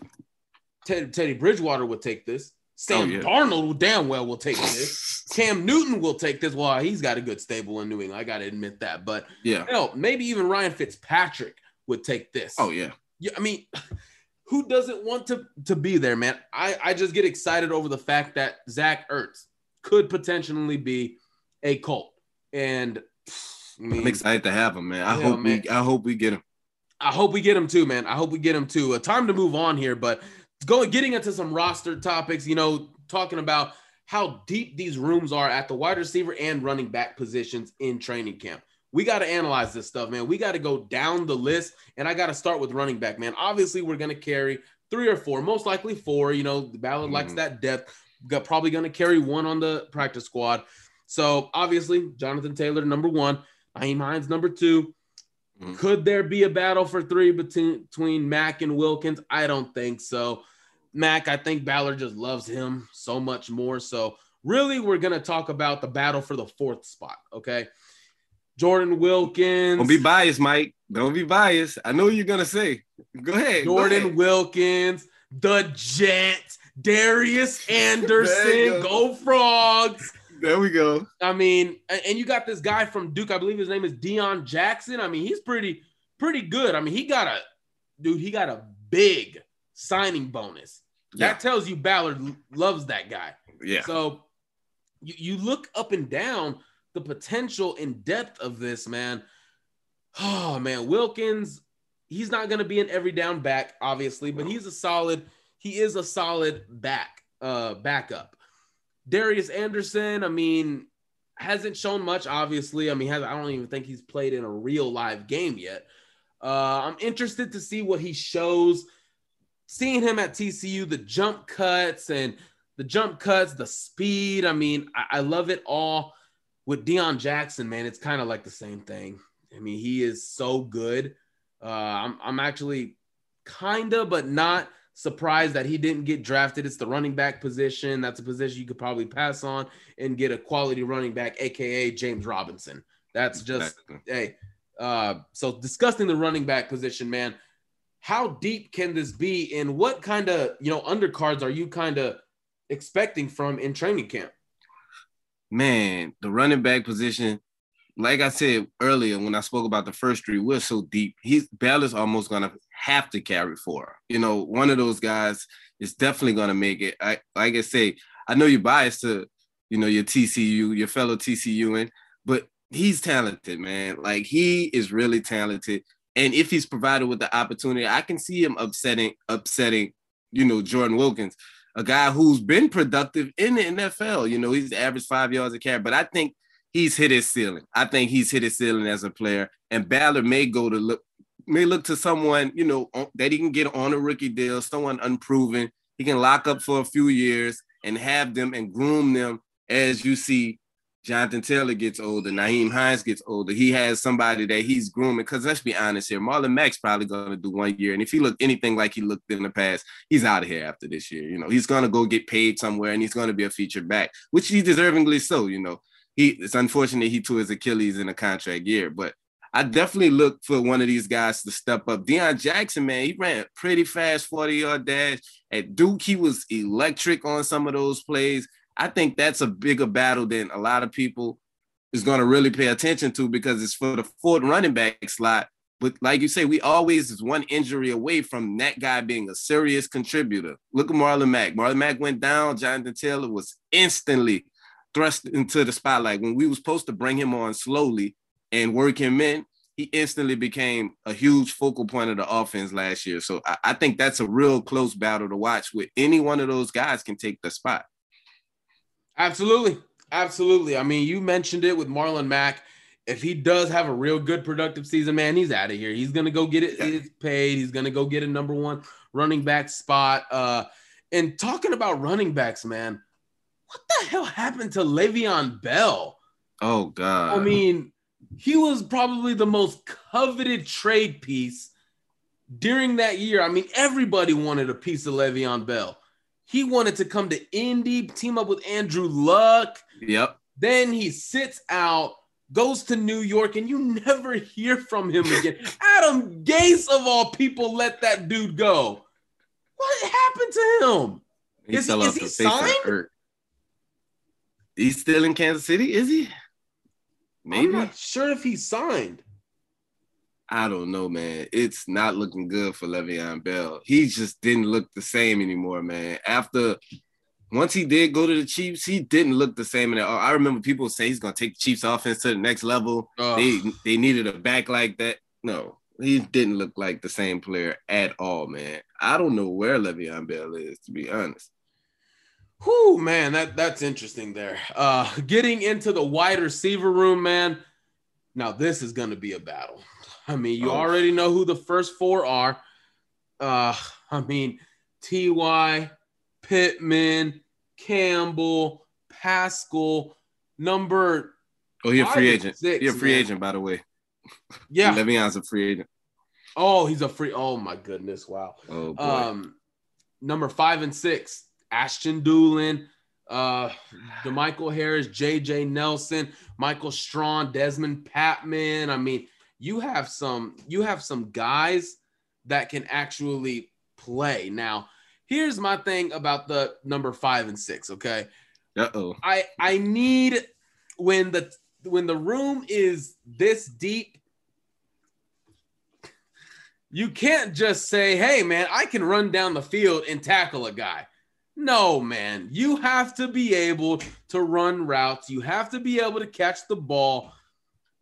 Ted, Teddy Bridgewater would take this. Sam oh, yeah. Darnold damn well will take this. Cam Newton will take this. Well, he's got a good stable in New England. I got to admit that. But yeah, you know, maybe even Ryan Fitzpatrick would take this. Oh yeah. Yeah, I mean, who doesn't want to to be there, man? I I just get excited over the fact that Zach Ertz could potentially be a Colt. And I am excited to have him, man. I hope man. we I hope we get him. I hope we get him too, man. I hope we get him too. A time to move on here, but going getting into some roster topics, you know, talking about how deep these rooms are at the wide receiver and running back positions in training camp. We got to analyze this stuff, man. We got to go down the list, and I got to start with running back, man. Obviously, we're going to carry three or four, most likely four. You know, the mm-hmm. likes that depth got probably going to carry one on the practice squad. So obviously, Jonathan Taylor, number one, Nyheim Hines, number 2 mm-hmm. Could there be a battle for three between, between Mack and Wilkins? I don't think so. Mack, I think Ballard just loves him so much more. So really, we're going to talk about the battle for the fourth spot. Okay. Jordan Wilkins. Don't be biased, Mike. Don't be biased. I know what you're going to say. Go ahead. Jordan go ahead. Wilkins, the Jets. Darius Anderson, go frogs. There we go. I mean, and you got this guy from Duke, I believe his name is Deon Jackson. I mean, he's pretty, pretty good. I mean, he got a dude, he got a big signing bonus. Yeah. That tells you Ballard loves that guy. Yeah. So you, you look up and down the potential and depth of this, man. Oh man, Wilkins, he's not gonna be an every down back, obviously, but he's a solid he is a solid back uh backup. Darius Anderson, I mean, hasn't shown much. Obviously, I mean, has, I don't even think he's played in a real live game yet. Uh, I'm interested to see what he shows. Seeing him at TCU, the jump cuts and the jump cuts, the speed. I mean, I, I love it all. With Deon Jackson, man, it's kind of like the same thing. I mean, he is so good. Uh, I'm, I'm actually kind of, but not surprised that he didn't get drafted. It's the running back position. That's a position you could probably pass on and get a quality running back, aka James Robinson. That's just exactly. hey. Uh, so discussing the running back position, man. How deep can this be, and what kind of you know undercards are you kind of expecting from in training camp? Man, the running back position like I said earlier when I spoke about the first three, we're so deep. He's Ballard's almost gonna have to carry for. You know, one of those guys is definitely gonna make it. I like I say, I know you're biased to, you know, your TCU, your fellow TCUing, but he's talented, man. Like he is really talented. And if he's provided with the opportunity, I can see him upsetting, upsetting, you know, Jordan Wilkins. a guy who's been productive in the NFL. You know, he's averaged five yards a carry, but I think he's hit his ceiling. I think he's hit his ceiling as a player, and Ballard may go to look may look to someone you know that he can get on a rookie deal, someone unproven. He can lock up for a few years and have them and groom them as you see Jonathan Taylor gets older, Nyheim Hines gets older. He has somebody that he's grooming. Because let's be honest here, Marlon Mack's probably going to do one year, and if he looked anything like he looked in the past, he's out of here after this year. You know, he's going to go get paid somewhere, and he's going to be a featured back, which he deservingly so. You know, he it's unfortunate he tore his Achilles in a contract year, but I definitely look for one of these guys to step up. Deon Jackson, man, he ran pretty fast 40 yard dash. At Duke, he was electric on some of those plays. I think that's a bigger battle than a lot of people is going to really pay attention to because it's for the fourth running back slot. But like you say, we always is one injury away from that guy being a serious contributor. Look at Marlon Mack. Marlon Mack went down. Jonathan Taylor was instantly thrust into the spotlight. When we was supposed to bring him on slowly and work him in, he instantly became a huge focal point of the offense last year. So I, I think that's a real close battle to watch with any one of those guys can take the spot. Absolutely. Absolutely. I mean, you mentioned it with Marlon Mack. If he does have a real good productive season, man, he's out of here. He's gonna go get it yeah. paid. He's gonna go get a number one running back spot. Uh, and talking about running backs, man, what the hell happened to Le'Veon Bell? Oh God. I mean, he was probably the most coveted trade piece during that year. I mean, everybody wanted a piece of Le'Veon Bell. He wanted to come to Indy, team up with Andrew Luck. Yep. Then he sits out, goes to New York, and you never hear from him again. Adam Gase, of all people, let that dude go. What happened to him? He is he, is he signed? He's still in Kansas City, is he? Maybe. I'm not sure if he signed. I don't know, man. It's not looking good for Le'Veon Bell. He just didn't look the same anymore, man. After once he did go to the Chiefs, he didn't look the same. And I remember people saying he's gonna take the Chiefs offense to the next level. They they needed a back like that. No, he didn't look like the same player at all, man. I don't know where Le'Veon Bell is, to be honest. Whew, man, that that's interesting there. Uh getting into the wide receiver room, man. Now this is gonna be a battle. I mean, you oh. already know who the first four are. Uh, I mean, Ty, Pittman, Campbell, Pascal, number. Oh, you're a free agent. you're a free man. agent, by the way. Yeah, Le'Veon's a free agent. Oh, he's a free. Oh my goodness! Wow. Oh boy. Um, number five and six, Ashton Dulin, uh, DeMichael Harris, J.J. Nelson, Michael Strachan, Dezmon Patmon. I mean, you have some you have some guys that can actually play. Now, here's my thing about the number 5 and 6, okay? Uh-oh. I I need when the when the room is this deep you can't just say, "Hey man, I can run down the field and tackle a guy." No, man. You have to be able to run routes. You have to be able to catch the ball.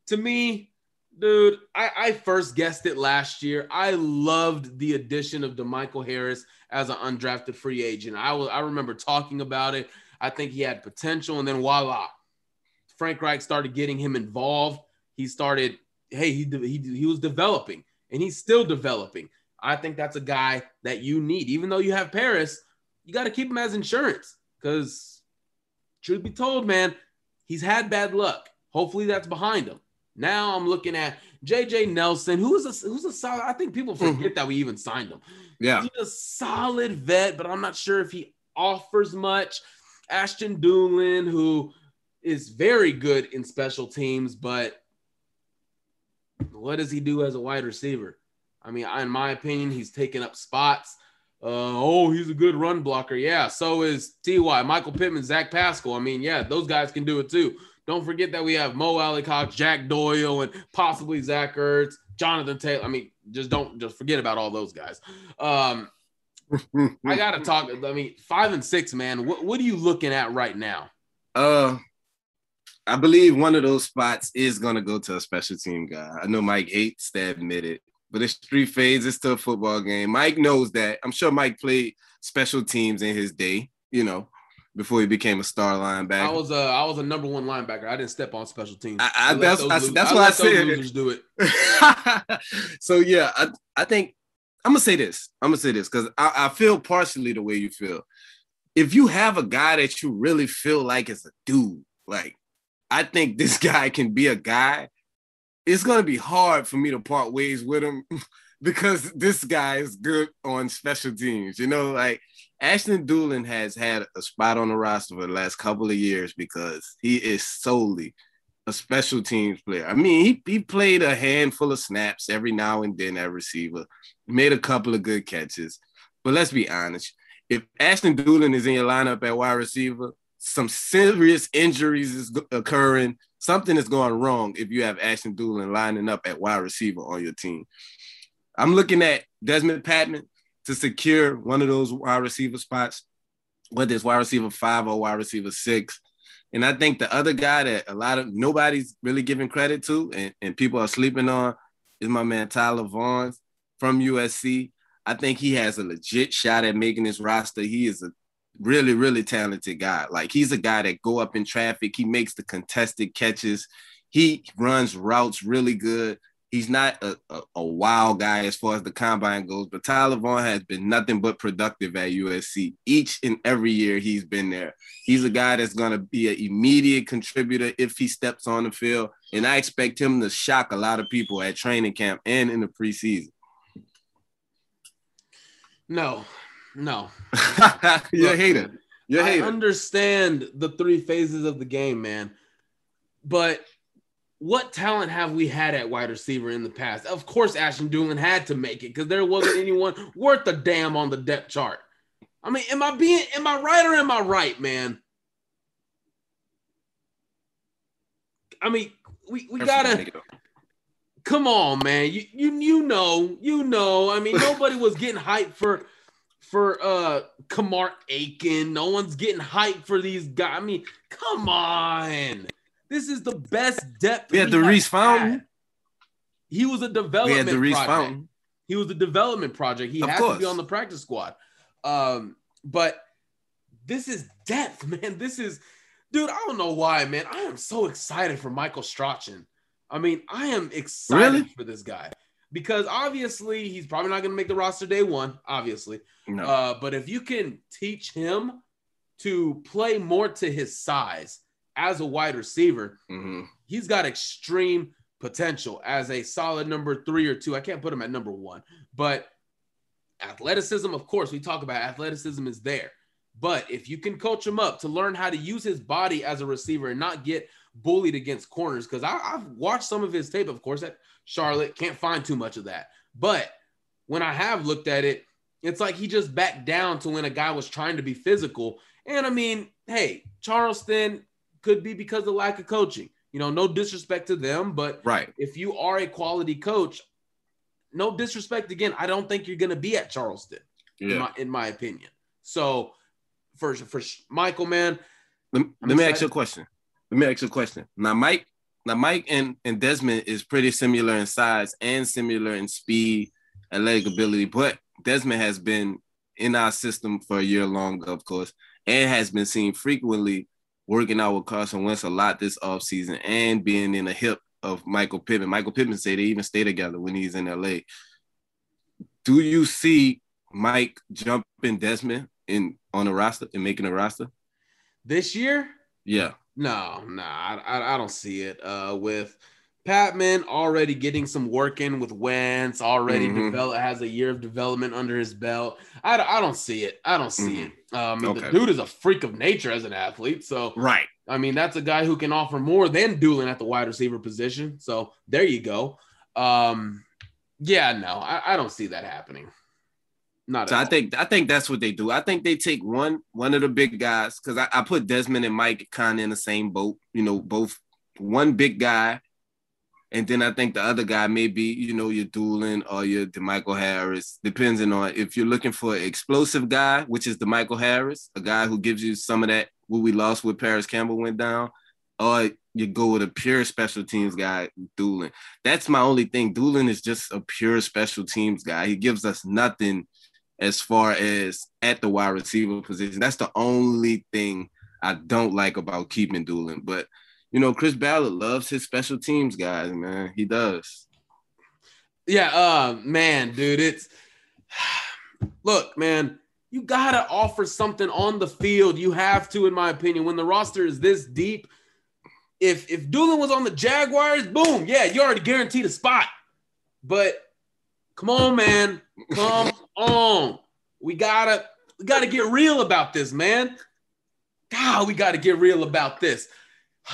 To me, Dude, I, I first guessed it last year. I loved the addition of DeMichael Harris as an undrafted free agent. I was I remember talking about it. I think he had potential, and then voila, Frank Reich started getting him involved. He started, hey, he he he was developing, and he's still developing. I think that's a guy that you need, even though you have Parris. You got to keep him as insurance because, truth be told, man, he's had bad luck. Hopefully, that's behind him. Now I'm looking at JJ Nelson, who's a who's a solid. I think people forget mm-hmm. that we even signed him. Yeah, he's a solid vet, but I'm not sure if he offers much. Ashton Dulin, who is very good in special teams, but what does he do as a wide receiver? I mean, in my opinion, he's taking up spots. Uh, oh, he's a good run blocker. Yeah, so is Ty, Michael Pittman, Zach Pascal. I mean, yeah, those guys can do it too. Don't forget that we have Mo Alie-Cox, Jack Doyle, and possibly Zach Ertz, Jonathan Taylor. I mean, just don't just forget about all those guys. Um, I gotta talk. I mean, five and six, man. What what are you looking at right now? Uh, I believe one of those spots is gonna go to a special team guy. I know Mike hates to admit it, but it's three phases to a football game. Mike knows that. I'm sure Mike played special teams in his day, you know, before he became a star linebacker. I was a I was a number one linebacker. I didn't step on special teams. I, I, that's I, that's I what I said. Losers do it. so yeah, I I think I'm gonna say this. I'm gonna say this because I, I feel partially the way you feel. If you have a guy that you really feel like is a dude, like I think this guy can be a guy. It's gonna be hard for me to part ways with him because this guy is good on special teams. You know, like Ashton Dulin has had a spot on the roster for the last couple of years because he is solely a special teams player. I mean, he, he played a handful of snaps every now and then at receiver, made a couple of good catches. But let's be honest, if Ashton Dulin is in your lineup at wide receiver, some serious injuries is occurring. Something is going wrong if you have Ashton Dulin lining up at wide receiver on your team. I'm looking at Dezmon Patmon to secure one of those wide receiver spots, whether it's wide receiver five or wide receiver six. And I think the other guy that a lot of nobody's really giving credit to and, and people are sleeping on is my man Tyler Vaughn from USC. I think he has a legit shot at making this roster. He is a really, really talented guy. Like he's a guy that go up in traffic. He makes the contested catches. He runs routes really good. He's not a, a, a, wild guy as far as the combine goes, but Tyler Vaughn has been nothing but productive at USC each and every year he's been there. He's a guy that's going to be an immediate contributor if he steps on the field, and I expect him to shock a lot of people at training camp and in the preseason. No, no. You're a hater. You're I understand the three phases of the game, man. But what talent have we had at wide receiver in the past? Of course, Ashton Dulin had to make it because there wasn't anyone worth a damn on the depth chart. I mean, am I being am I right or am I right, man? I mean, we, we gotta come on, man. You you you know, you know. I mean, nobody was getting hyped for for uh Kamar Aiken. No one's getting hyped for these guys. I mean, come on. This is the best depth. We had the Reece Fountain. He was a development. We had the Reece Fountain. He was a development project. He of has to be on the practice squad. Um, but this is depth, man. This is, dude. I don't know why, man. I am so excited for Michael Strachan. I mean, I am excited really? for this guy because obviously he's probably not going to make the roster day one. Obviously, no. Uh, but if you can teach him to play more to his size as a wide receiver, mm-hmm. he's got extreme potential as a solid number three or two. I can't put him at number one, but athleticism, of course, we talk about athleticism is there. But if you can coach him up to learn how to use his body as a receiver and not get bullied against corners, because I've watched some of his tape, of course, at Charlotte, can't find too much of that. But when I have looked at it, it's like he just backed down to when a guy was trying to be physical. And I mean, hey, Charleston, could be because of lack of coaching. You know, no disrespect to them, but right. if you are a quality coach, no disrespect again, I don't think you're going to be at Charleston, yeah. in, my, in my opinion. So, for for Michael, man, let, let me ask you a question. Let me ask you a question. Now, Mike, now Mike and, and Dezmon is pretty similar in size and similar in speed, athletic ability, but Dezmon has been in our system for a year long, of course, and has been seen frequently working out with Carson Wentz a lot this offseason and being in the hip of Michael Pittman. Michael Pittman said they even stay together when he's in LA. Do you see Mike jumping Dezmon in on the roster and making a roster this year? Yeah. No, no, I, I don't see it. Uh, with Patmon already getting some work in with Wentz, already mm-hmm. develop has a year of development under his belt. I, I don't see it. I don't see mm-hmm. it. Um, okay. the dude is a freak of nature as an athlete. So right. I mean, that's a guy who can offer more than Dulin at the wide receiver position. So there you go. Um, yeah, no, I, I don't see that happening. Not. So I think I think that's what they do. I think they take one one of the big guys because I, I put Dezmon and Mike kind of in the same boat. You know, both one big guy and then I think the other guy may be, you know, your Dulin or your DeMichael Harris, depending on if you're looking for an explosive guy, which is DeMichael Harris, a guy who gives you some of that what we lost with Parris Campbell went down, or you go with a pure special teams guy, Dulin. That's my only thing. Dulin is just a pure special teams guy. He gives us nothing as far as at the wide receiver position. That's the only thing I don't like about keeping Dulin. But you know, Chris Ballard loves his special teams guys, man. He does. Yeah, uh man, dude, it's look, man, you gotta offer something on the field. You have to, in my opinion, when the roster is this deep if if Dulin was on the Jaguars, boom, yeah, you already guaranteed a spot. But come on, man, come on, we gotta we gotta get real about this, man. God, we gotta get real about this.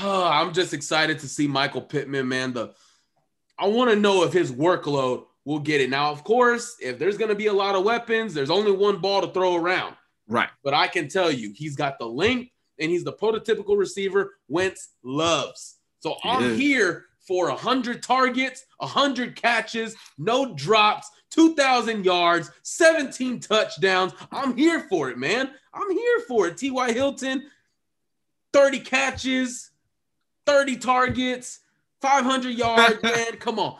Oh, I'm just excited to see Michael Pittman, man. The I want to know if his workload will get it. Now, of course, if there's going to be a lot of weapons, there's only one ball to throw around. Right. But I can tell you, he's got the length, and he's the prototypical receiver Wentz loves. So I'm here for 100 targets, 100 catches, no drops, 2,000 yards, 17 touchdowns. I'm here for it, man. I'm here for it. T.Y. Hilton, 30 catches, 30 targets, 500 yards, man. Come on.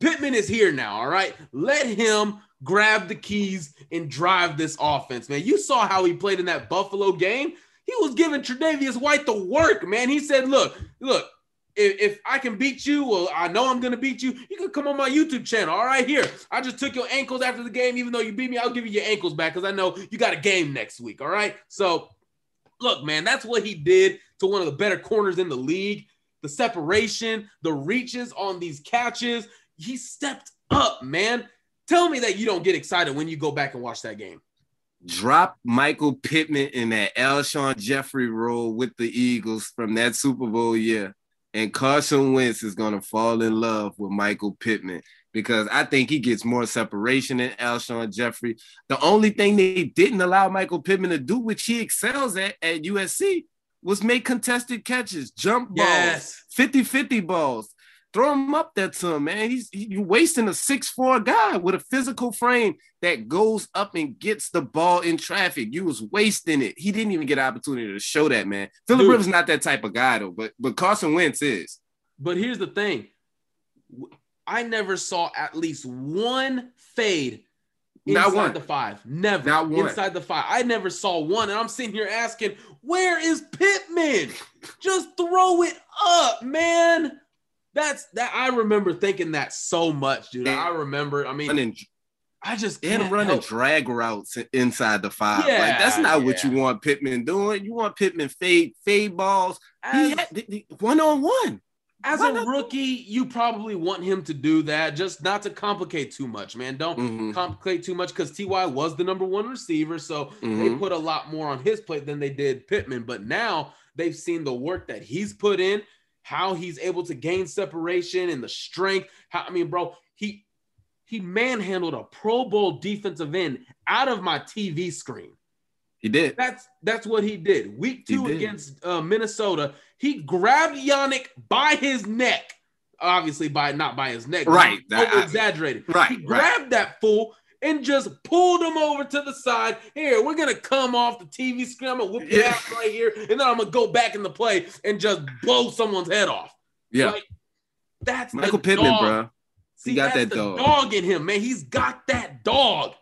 Pittman is here now, all right? Let him grab the keys and drive this offense, man. You saw how he played in that Buffalo game. He was giving Tre'Davious White the work, man. He said, "Look, look, if, if I can beat you, well, I know I'm gonna beat you. You can come on my YouTube channel. All right, here. I just took your ankles after the game. Even though you beat me, I'll give you your ankles back because I know you got a game next week. All right. So, look, man, that's what he did to one of the better corners in the league. The separation, the reaches on these catches. He stepped up, man. Tell me that you don't get excited when you go back and watch that game drop Michael Pittman in that Alshon Jeffery role with the Eagles from that Super Bowl year. And Carson Wentz is going to fall in love with Michael Pittman because I think he gets more separation than Alshon Jeffery. The only thing they didn't allow Michael Pittman to do, which he excels at at USC, was make contested catches, jump balls, yes. 50 50 balls. Throw him up there to him, man. He's he, wasting a six-four guy with a physical frame that goes up and gets the ball in traffic. You was wasting it. He didn't even get an opportunity to show that, man. Philip Rivers not that type of guy though, but but Carson Wentz is. But here's the thing. I never saw at least one fade inside one. the five. Never. Not one. Inside the five. I never saw one. And I'm sitting here asking, where is Pittman? Just throw it up, man. That's that I remember thinking that so much, dude. I remember, I mean, running, I just and running help. drag routes inside the five. Yeah, like that's not yeah. what you want Pittman doing. You want Pittman fade fade balls. As, one on one. As a rookie, you probably want him to do that, just not to complicate too much, man. Don't mm-hmm. complicate too much because Ty was the number one receiver, so mm-hmm. they put a lot more on his plate than they did Pittman. But now they've seen the work that he's put in how he's able to gain separation and the strength. How I mean, bro, he he manhandled a Pro Bowl defensive end out of my TV screen. He did. That's that's what he did. Week two against uh, Minnesota, he grabbed Yannick by his neck. Obviously, by not by his neck. Right. Over exaggerated. Right. He grabbed right. that fool and just pulled him over to the side. Here, we're gonna come off the TV screen. I'm gonna whoop your ass right here, and then I'm gonna go back in the play and just blow someone's head off. Yeah, like, that's Michael Pittman, dog. bro. See, he got that dog. dog in him, man. He's got that dog.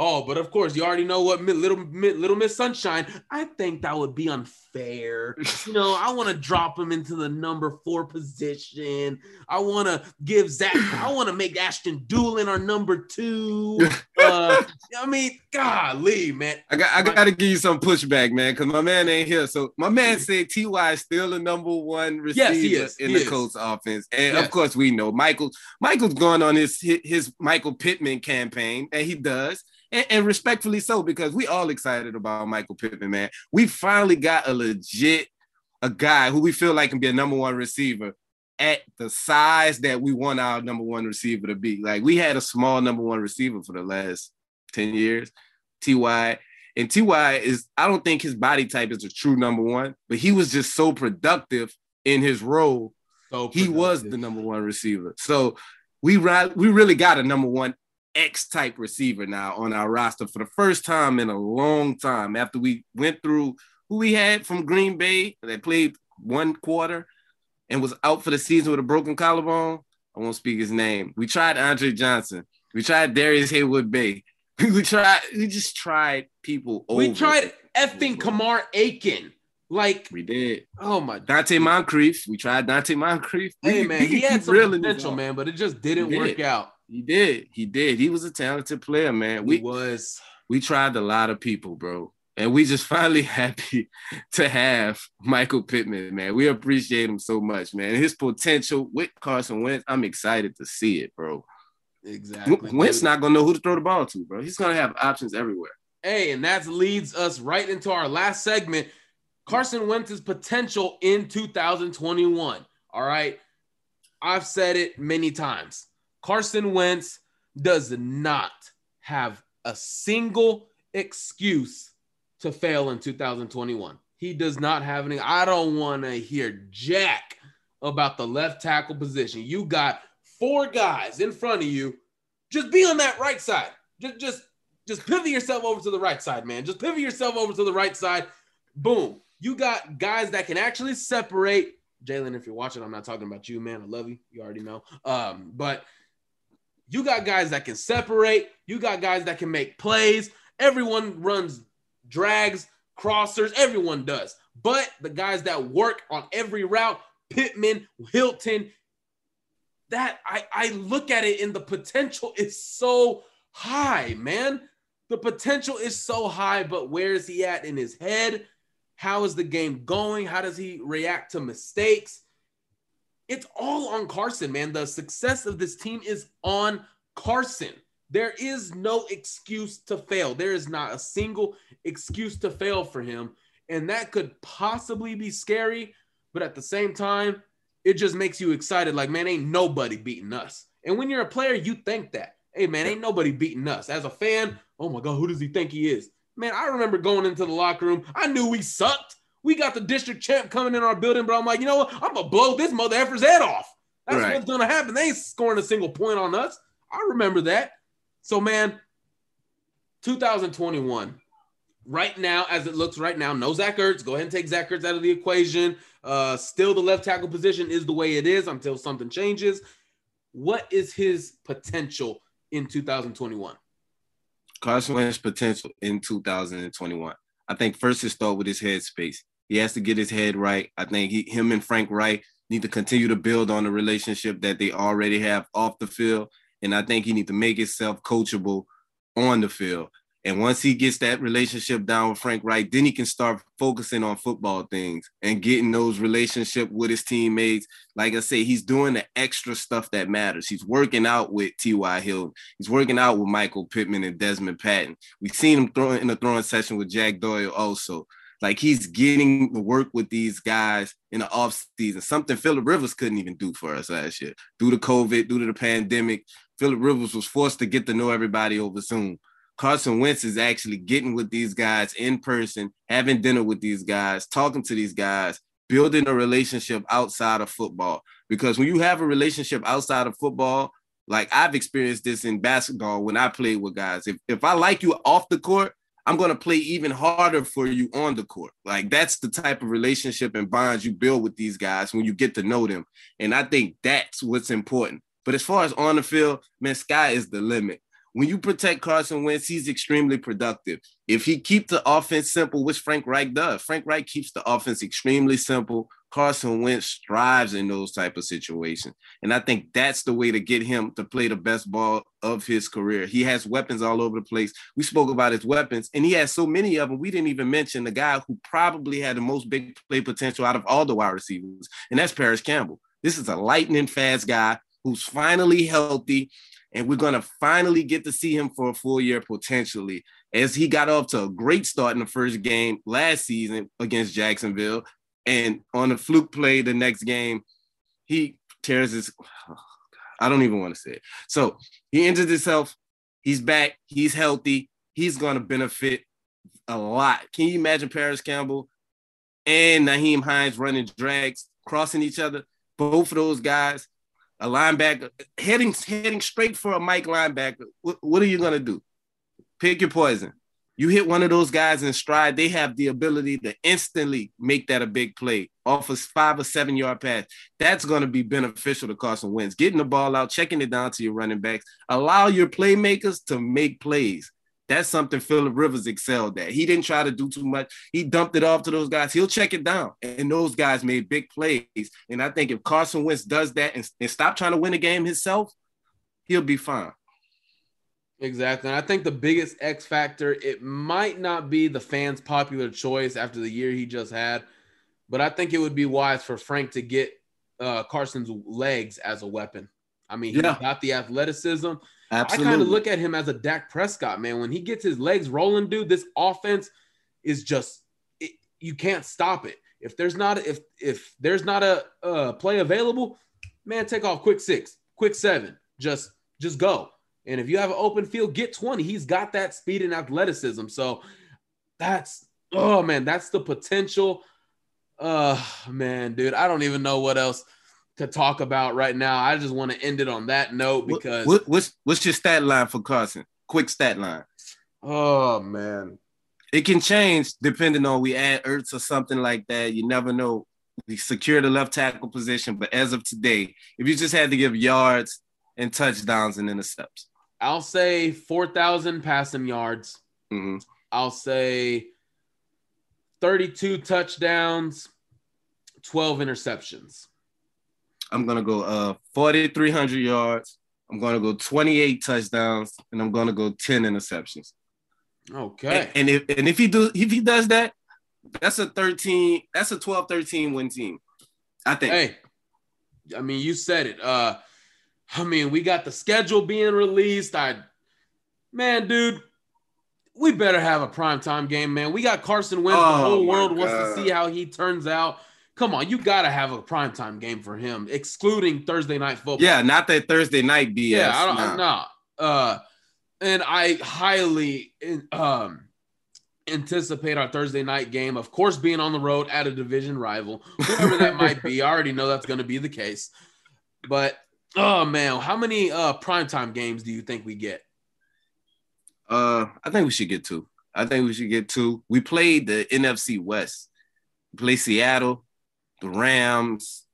Oh, but of course, you already know what little little Miss Sunshine. I think that would be unfair. you know, I want to drop him into the number four position. I want to give Zach. I want to make Ashton Dulin our number two. Uh, I mean, golly, man. I got I got to give you some pushback, man, because my man ain't here. So my man said Ty is still the number one receiver yes, in he the is. Colts offense, and yes. of course we know Michael. Michael's going on his his Michael Pittman campaign, and he does and, and, respectfully so, because we all excited about Michael Pittman, man. We finally got a legit a guy who we feel like can be a number one receiver at the size that we want our number one receiver to be. Like we had a small number one receiver for the last 10 years, TY. And TY is, I don't think his body type is a true number one, but he was just so productive in his role. So he was the number one receiver. So we we really got a number one X type receiver now on our roster for the first time in a long time. After we went through who we had from Green Bay that played one quarter, and was out for the season with a broken collarbone. I won't speak his name. We tried Andre Johnson. We tried Darius Heyward-Bey. we tried. We just tried people. We tried effing Kamar Aiken. Like we did. Oh my Donte Moncrief. We tried Donte Moncrief. Hey man, he had some potential, man, but it just didn't work out. He did. He did. He was a talented player, man. We he was. We tried a lot of people, bro. And we just finally happy to have Michael Pittman, man. We appreciate him so much, man. His potential with Carson Wentz, I'm excited to see it, bro. Exactly. Wentz not gonna know who to throw the ball to, bro. He's gonna have options everywhere. Hey, and that leads us right into our last segment Carson Wentz's potential in 2021. All right. I've said it many times. Carson Wentz does not have a single excuse to fail in 2021. He does not have any. I don't want to hear jack about the left tackle position. You got four guys in front of you. Just be on that right side. Just just just pivot yourself over to the right side, man. Just pivot yourself over to the right side. Boom. You got guys that can actually separate. Jalen, if you're watching, I'm not talking about you, man. I love you. You already know. Um, but you got guys that can separate. You got guys that can make plays. Everyone runs drags, crossers. Everyone does. But the guys that work on every route, Pittman, Hilton, that I, I look at it and the potential is so high, man. The potential is so high, but where is he at in his head? How is the game going? How does he react to mistakes? It's all on Carson, man. The success of this team is on Carson. There is no excuse to fail. There is not a single excuse to fail for him. And that could possibly be scary, but at the same time, it just makes you excited. Like, man, ain't nobody beating us. And when you're a player, you think that. Hey, man, ain't nobody beating us. As a fan, oh my God, who does he think he is? Man, I remember going into the locker room. I knew we sucked. We got the district champ coming in our building, but I'm like, you know what? I'm gonna blow this mother effer's head off. That's right. what's gonna happen. They ain't scoring a single point on us. I remember that. So, man, 2021. Right now, as it looks right now, no Zach Ertz. Go ahead and take Zach Ertz out of the equation. Uh, still, the left tackle position is the way it is until something changes. What is his potential in 2021? Carson Wentz's potential in 2021. I think first to start with his headspace. He has to get his head right. I think he, him and Frank Reich need to continue to build on the relationship that they already have off the field. And I think he need to make himself coachable on the field. And once he gets that relationship down with Frank Reich, then he can start focusing on football things and getting those relationship with his teammates. Like I say, he's doing the extra stuff that matters. He's working out with T.Y. Hill. He's working out with Michael Pittman and Dezmon Patmon. We've seen him throwing in a throwing session with Jack Doyle also. Like he's getting to work with these guys in the off season, something Philip Rivers couldn't even do for us last year. Due to COVID, due to the pandemic, Philip Rivers was forced to get to know everybody over Zoom. Carson Wentz is actually getting with these guys in person, having dinner with these guys, talking to these guys, building a relationship outside of football. Because when you have a relationship outside of football, like I've experienced this in basketball when I played with guys. If, if I like you off the court, I'm going to play even harder for you on the court. Like that's the type of relationship and bonds you build with these guys when you get to know them. And I think that's what's important. But as far as on the field, man, sky is the limit when you protect Carson Wentz, he's extremely productive. If he keep the offense simple, which Frank Reich does, Frank Reich keeps the offense extremely simple. Carson Wentz thrives in those type of situations, and I think that's the way to get him to play the best ball of his career. He has weapons all over the place. We spoke about his weapons, and he has so many of them. We didn't even mention the guy who probably had the most big play potential out of all the wide receivers, and that's Parris Campbell. This is a lightning fast guy who's finally healthy and we're going to finally get to see him for a full year potentially as he got off to a great start in the first game last season against Jacksonville. And on the fluke play the next game, he tears his. I don't even want to say it. So he injured himself. He's back. He's healthy. He's going to benefit a lot. Can you imagine Parris Campbell and Nyheim Hines running drags, crossing each other? Both of those guys a linebacker heading heading straight for a Mike linebacker, what, what are you gonna do? Pick your poison. You hit one of those guys in stride, they have the ability to instantly make that a big play off a five or seven yard pass. That's going to be beneficial to Carson Wentz. Getting the ball out, checking it down to your running backs, allow your playmakers to make plays. That's something Philip Rivers excelled at. He didn't try to do too much. He dumped it off to those guys. He'll check it down. And those guys made big plays. And I think if Carson Wentz does that and, and stop trying to win a game himself, he'll be fine. Exactly. And I think the biggest X factor, it might not be the fans' popular choice after the year he just had, but I think it would be wise for Frank to get uh, Carson's legs as a weapon. I mean, he yeah. got the athleticism. Absolutely. I kind of look at him as a Dak Prescott, man. When he gets his legs rolling, dude, this offense is just it, you can't stop it. If there's not if if there's not a, a play available, man, take off quick six, quick seven, just just go. And if you have an open field, get 20. He's got that speed and athleticism. So that's oh man, that's the potential. Uh man, dude, I don't even know what else to talk about right now. I just want to end it on that note because what, what's what's your stat line for Carson? Quick stat line. Oh man. It can change depending on we add Ertz or something like that. You never know. We secure the left tackle position, but as of today, if you just had to give yards and touchdowns and intercepts, I'll say 4,000 passing yards. Mm-hmm. I'll say 32 touchdowns, 12 interceptions. I'm going to go uh 4,300 yards. I'm going to go 28 touchdowns, and I'm going to go 10 interceptions. Okay. And, and, if and if he do if he does that, that's a 13, that's a 12, 13 win team. I think. Hey, I mean, you said it. Uh I mean, we got the schedule being released. I, man, dude, we better have a primetime game, man. We got Carson Wentz. Oh, the whole world God. wants to see how he turns out. Come on, you got to have a primetime game for him, excluding Thursday night football. Yeah, not that Thursday night BS. Yeah, I don't know. Nah. Uh, and I highly um, anticipate our Thursday night game, of course, being on the road at a division rival, whoever that might be. I already know that's going to be the case. But Oh man, how many uh primetime games do you think we get? Uh, I think we should get two. I think we should get two. We played the NFC West. We play Seattle, the Rams,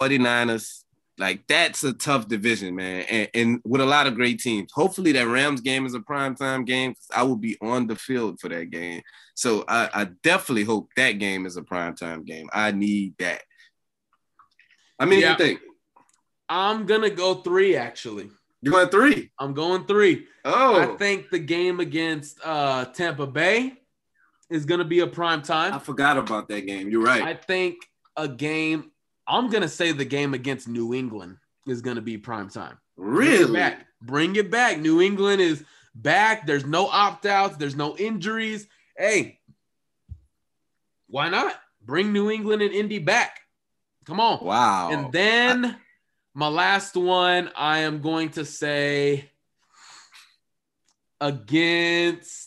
49ers. Like that's a tough division, man. And, and with a lot of great teams. Hopefully that Rams game is a primetime game because I will be on the field for that game. So I, I definitely hope that game is a primetime game. I need that. I mean, yeah. you think? I'm gonna go three actually. You're going three? I'm going three. Oh, I think the game against uh, Tampa Bay is gonna be a prime time. I forgot about that game. You're right. I think a game. I'm gonna say the game against New England is gonna be prime time. Really? Bring it back. Bring it back. New England is back. There's no opt outs. There's no injuries. Hey, why not bring New England and Indy back? Come on. Wow. And then. I- my last one, I am going to say against.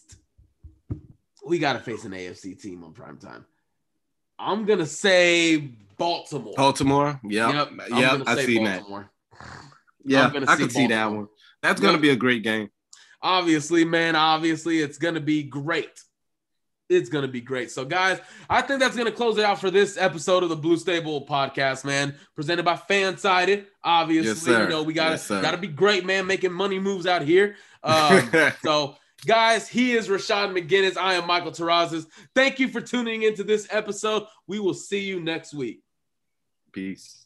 We got to face an AFC team on prime time. I'm gonna say Baltimore. Baltimore, yeah, yep, yep I see Baltimore. that. Yeah, I can see that one. That's gonna be a great game. Obviously, man. Obviously, it's gonna be great it's going to be great. So, guys, I think that's going to close it out for this episode of the Blue Stable podcast, man. Presented by Fansided. Obviously, yes, you know we got to yes, got to be great, man. Making money moves out here. Um, so, guys, he is Rashad McGinnis. I am Michael Terrazas. Thank you for tuning into this episode. We will see you next week. Peace.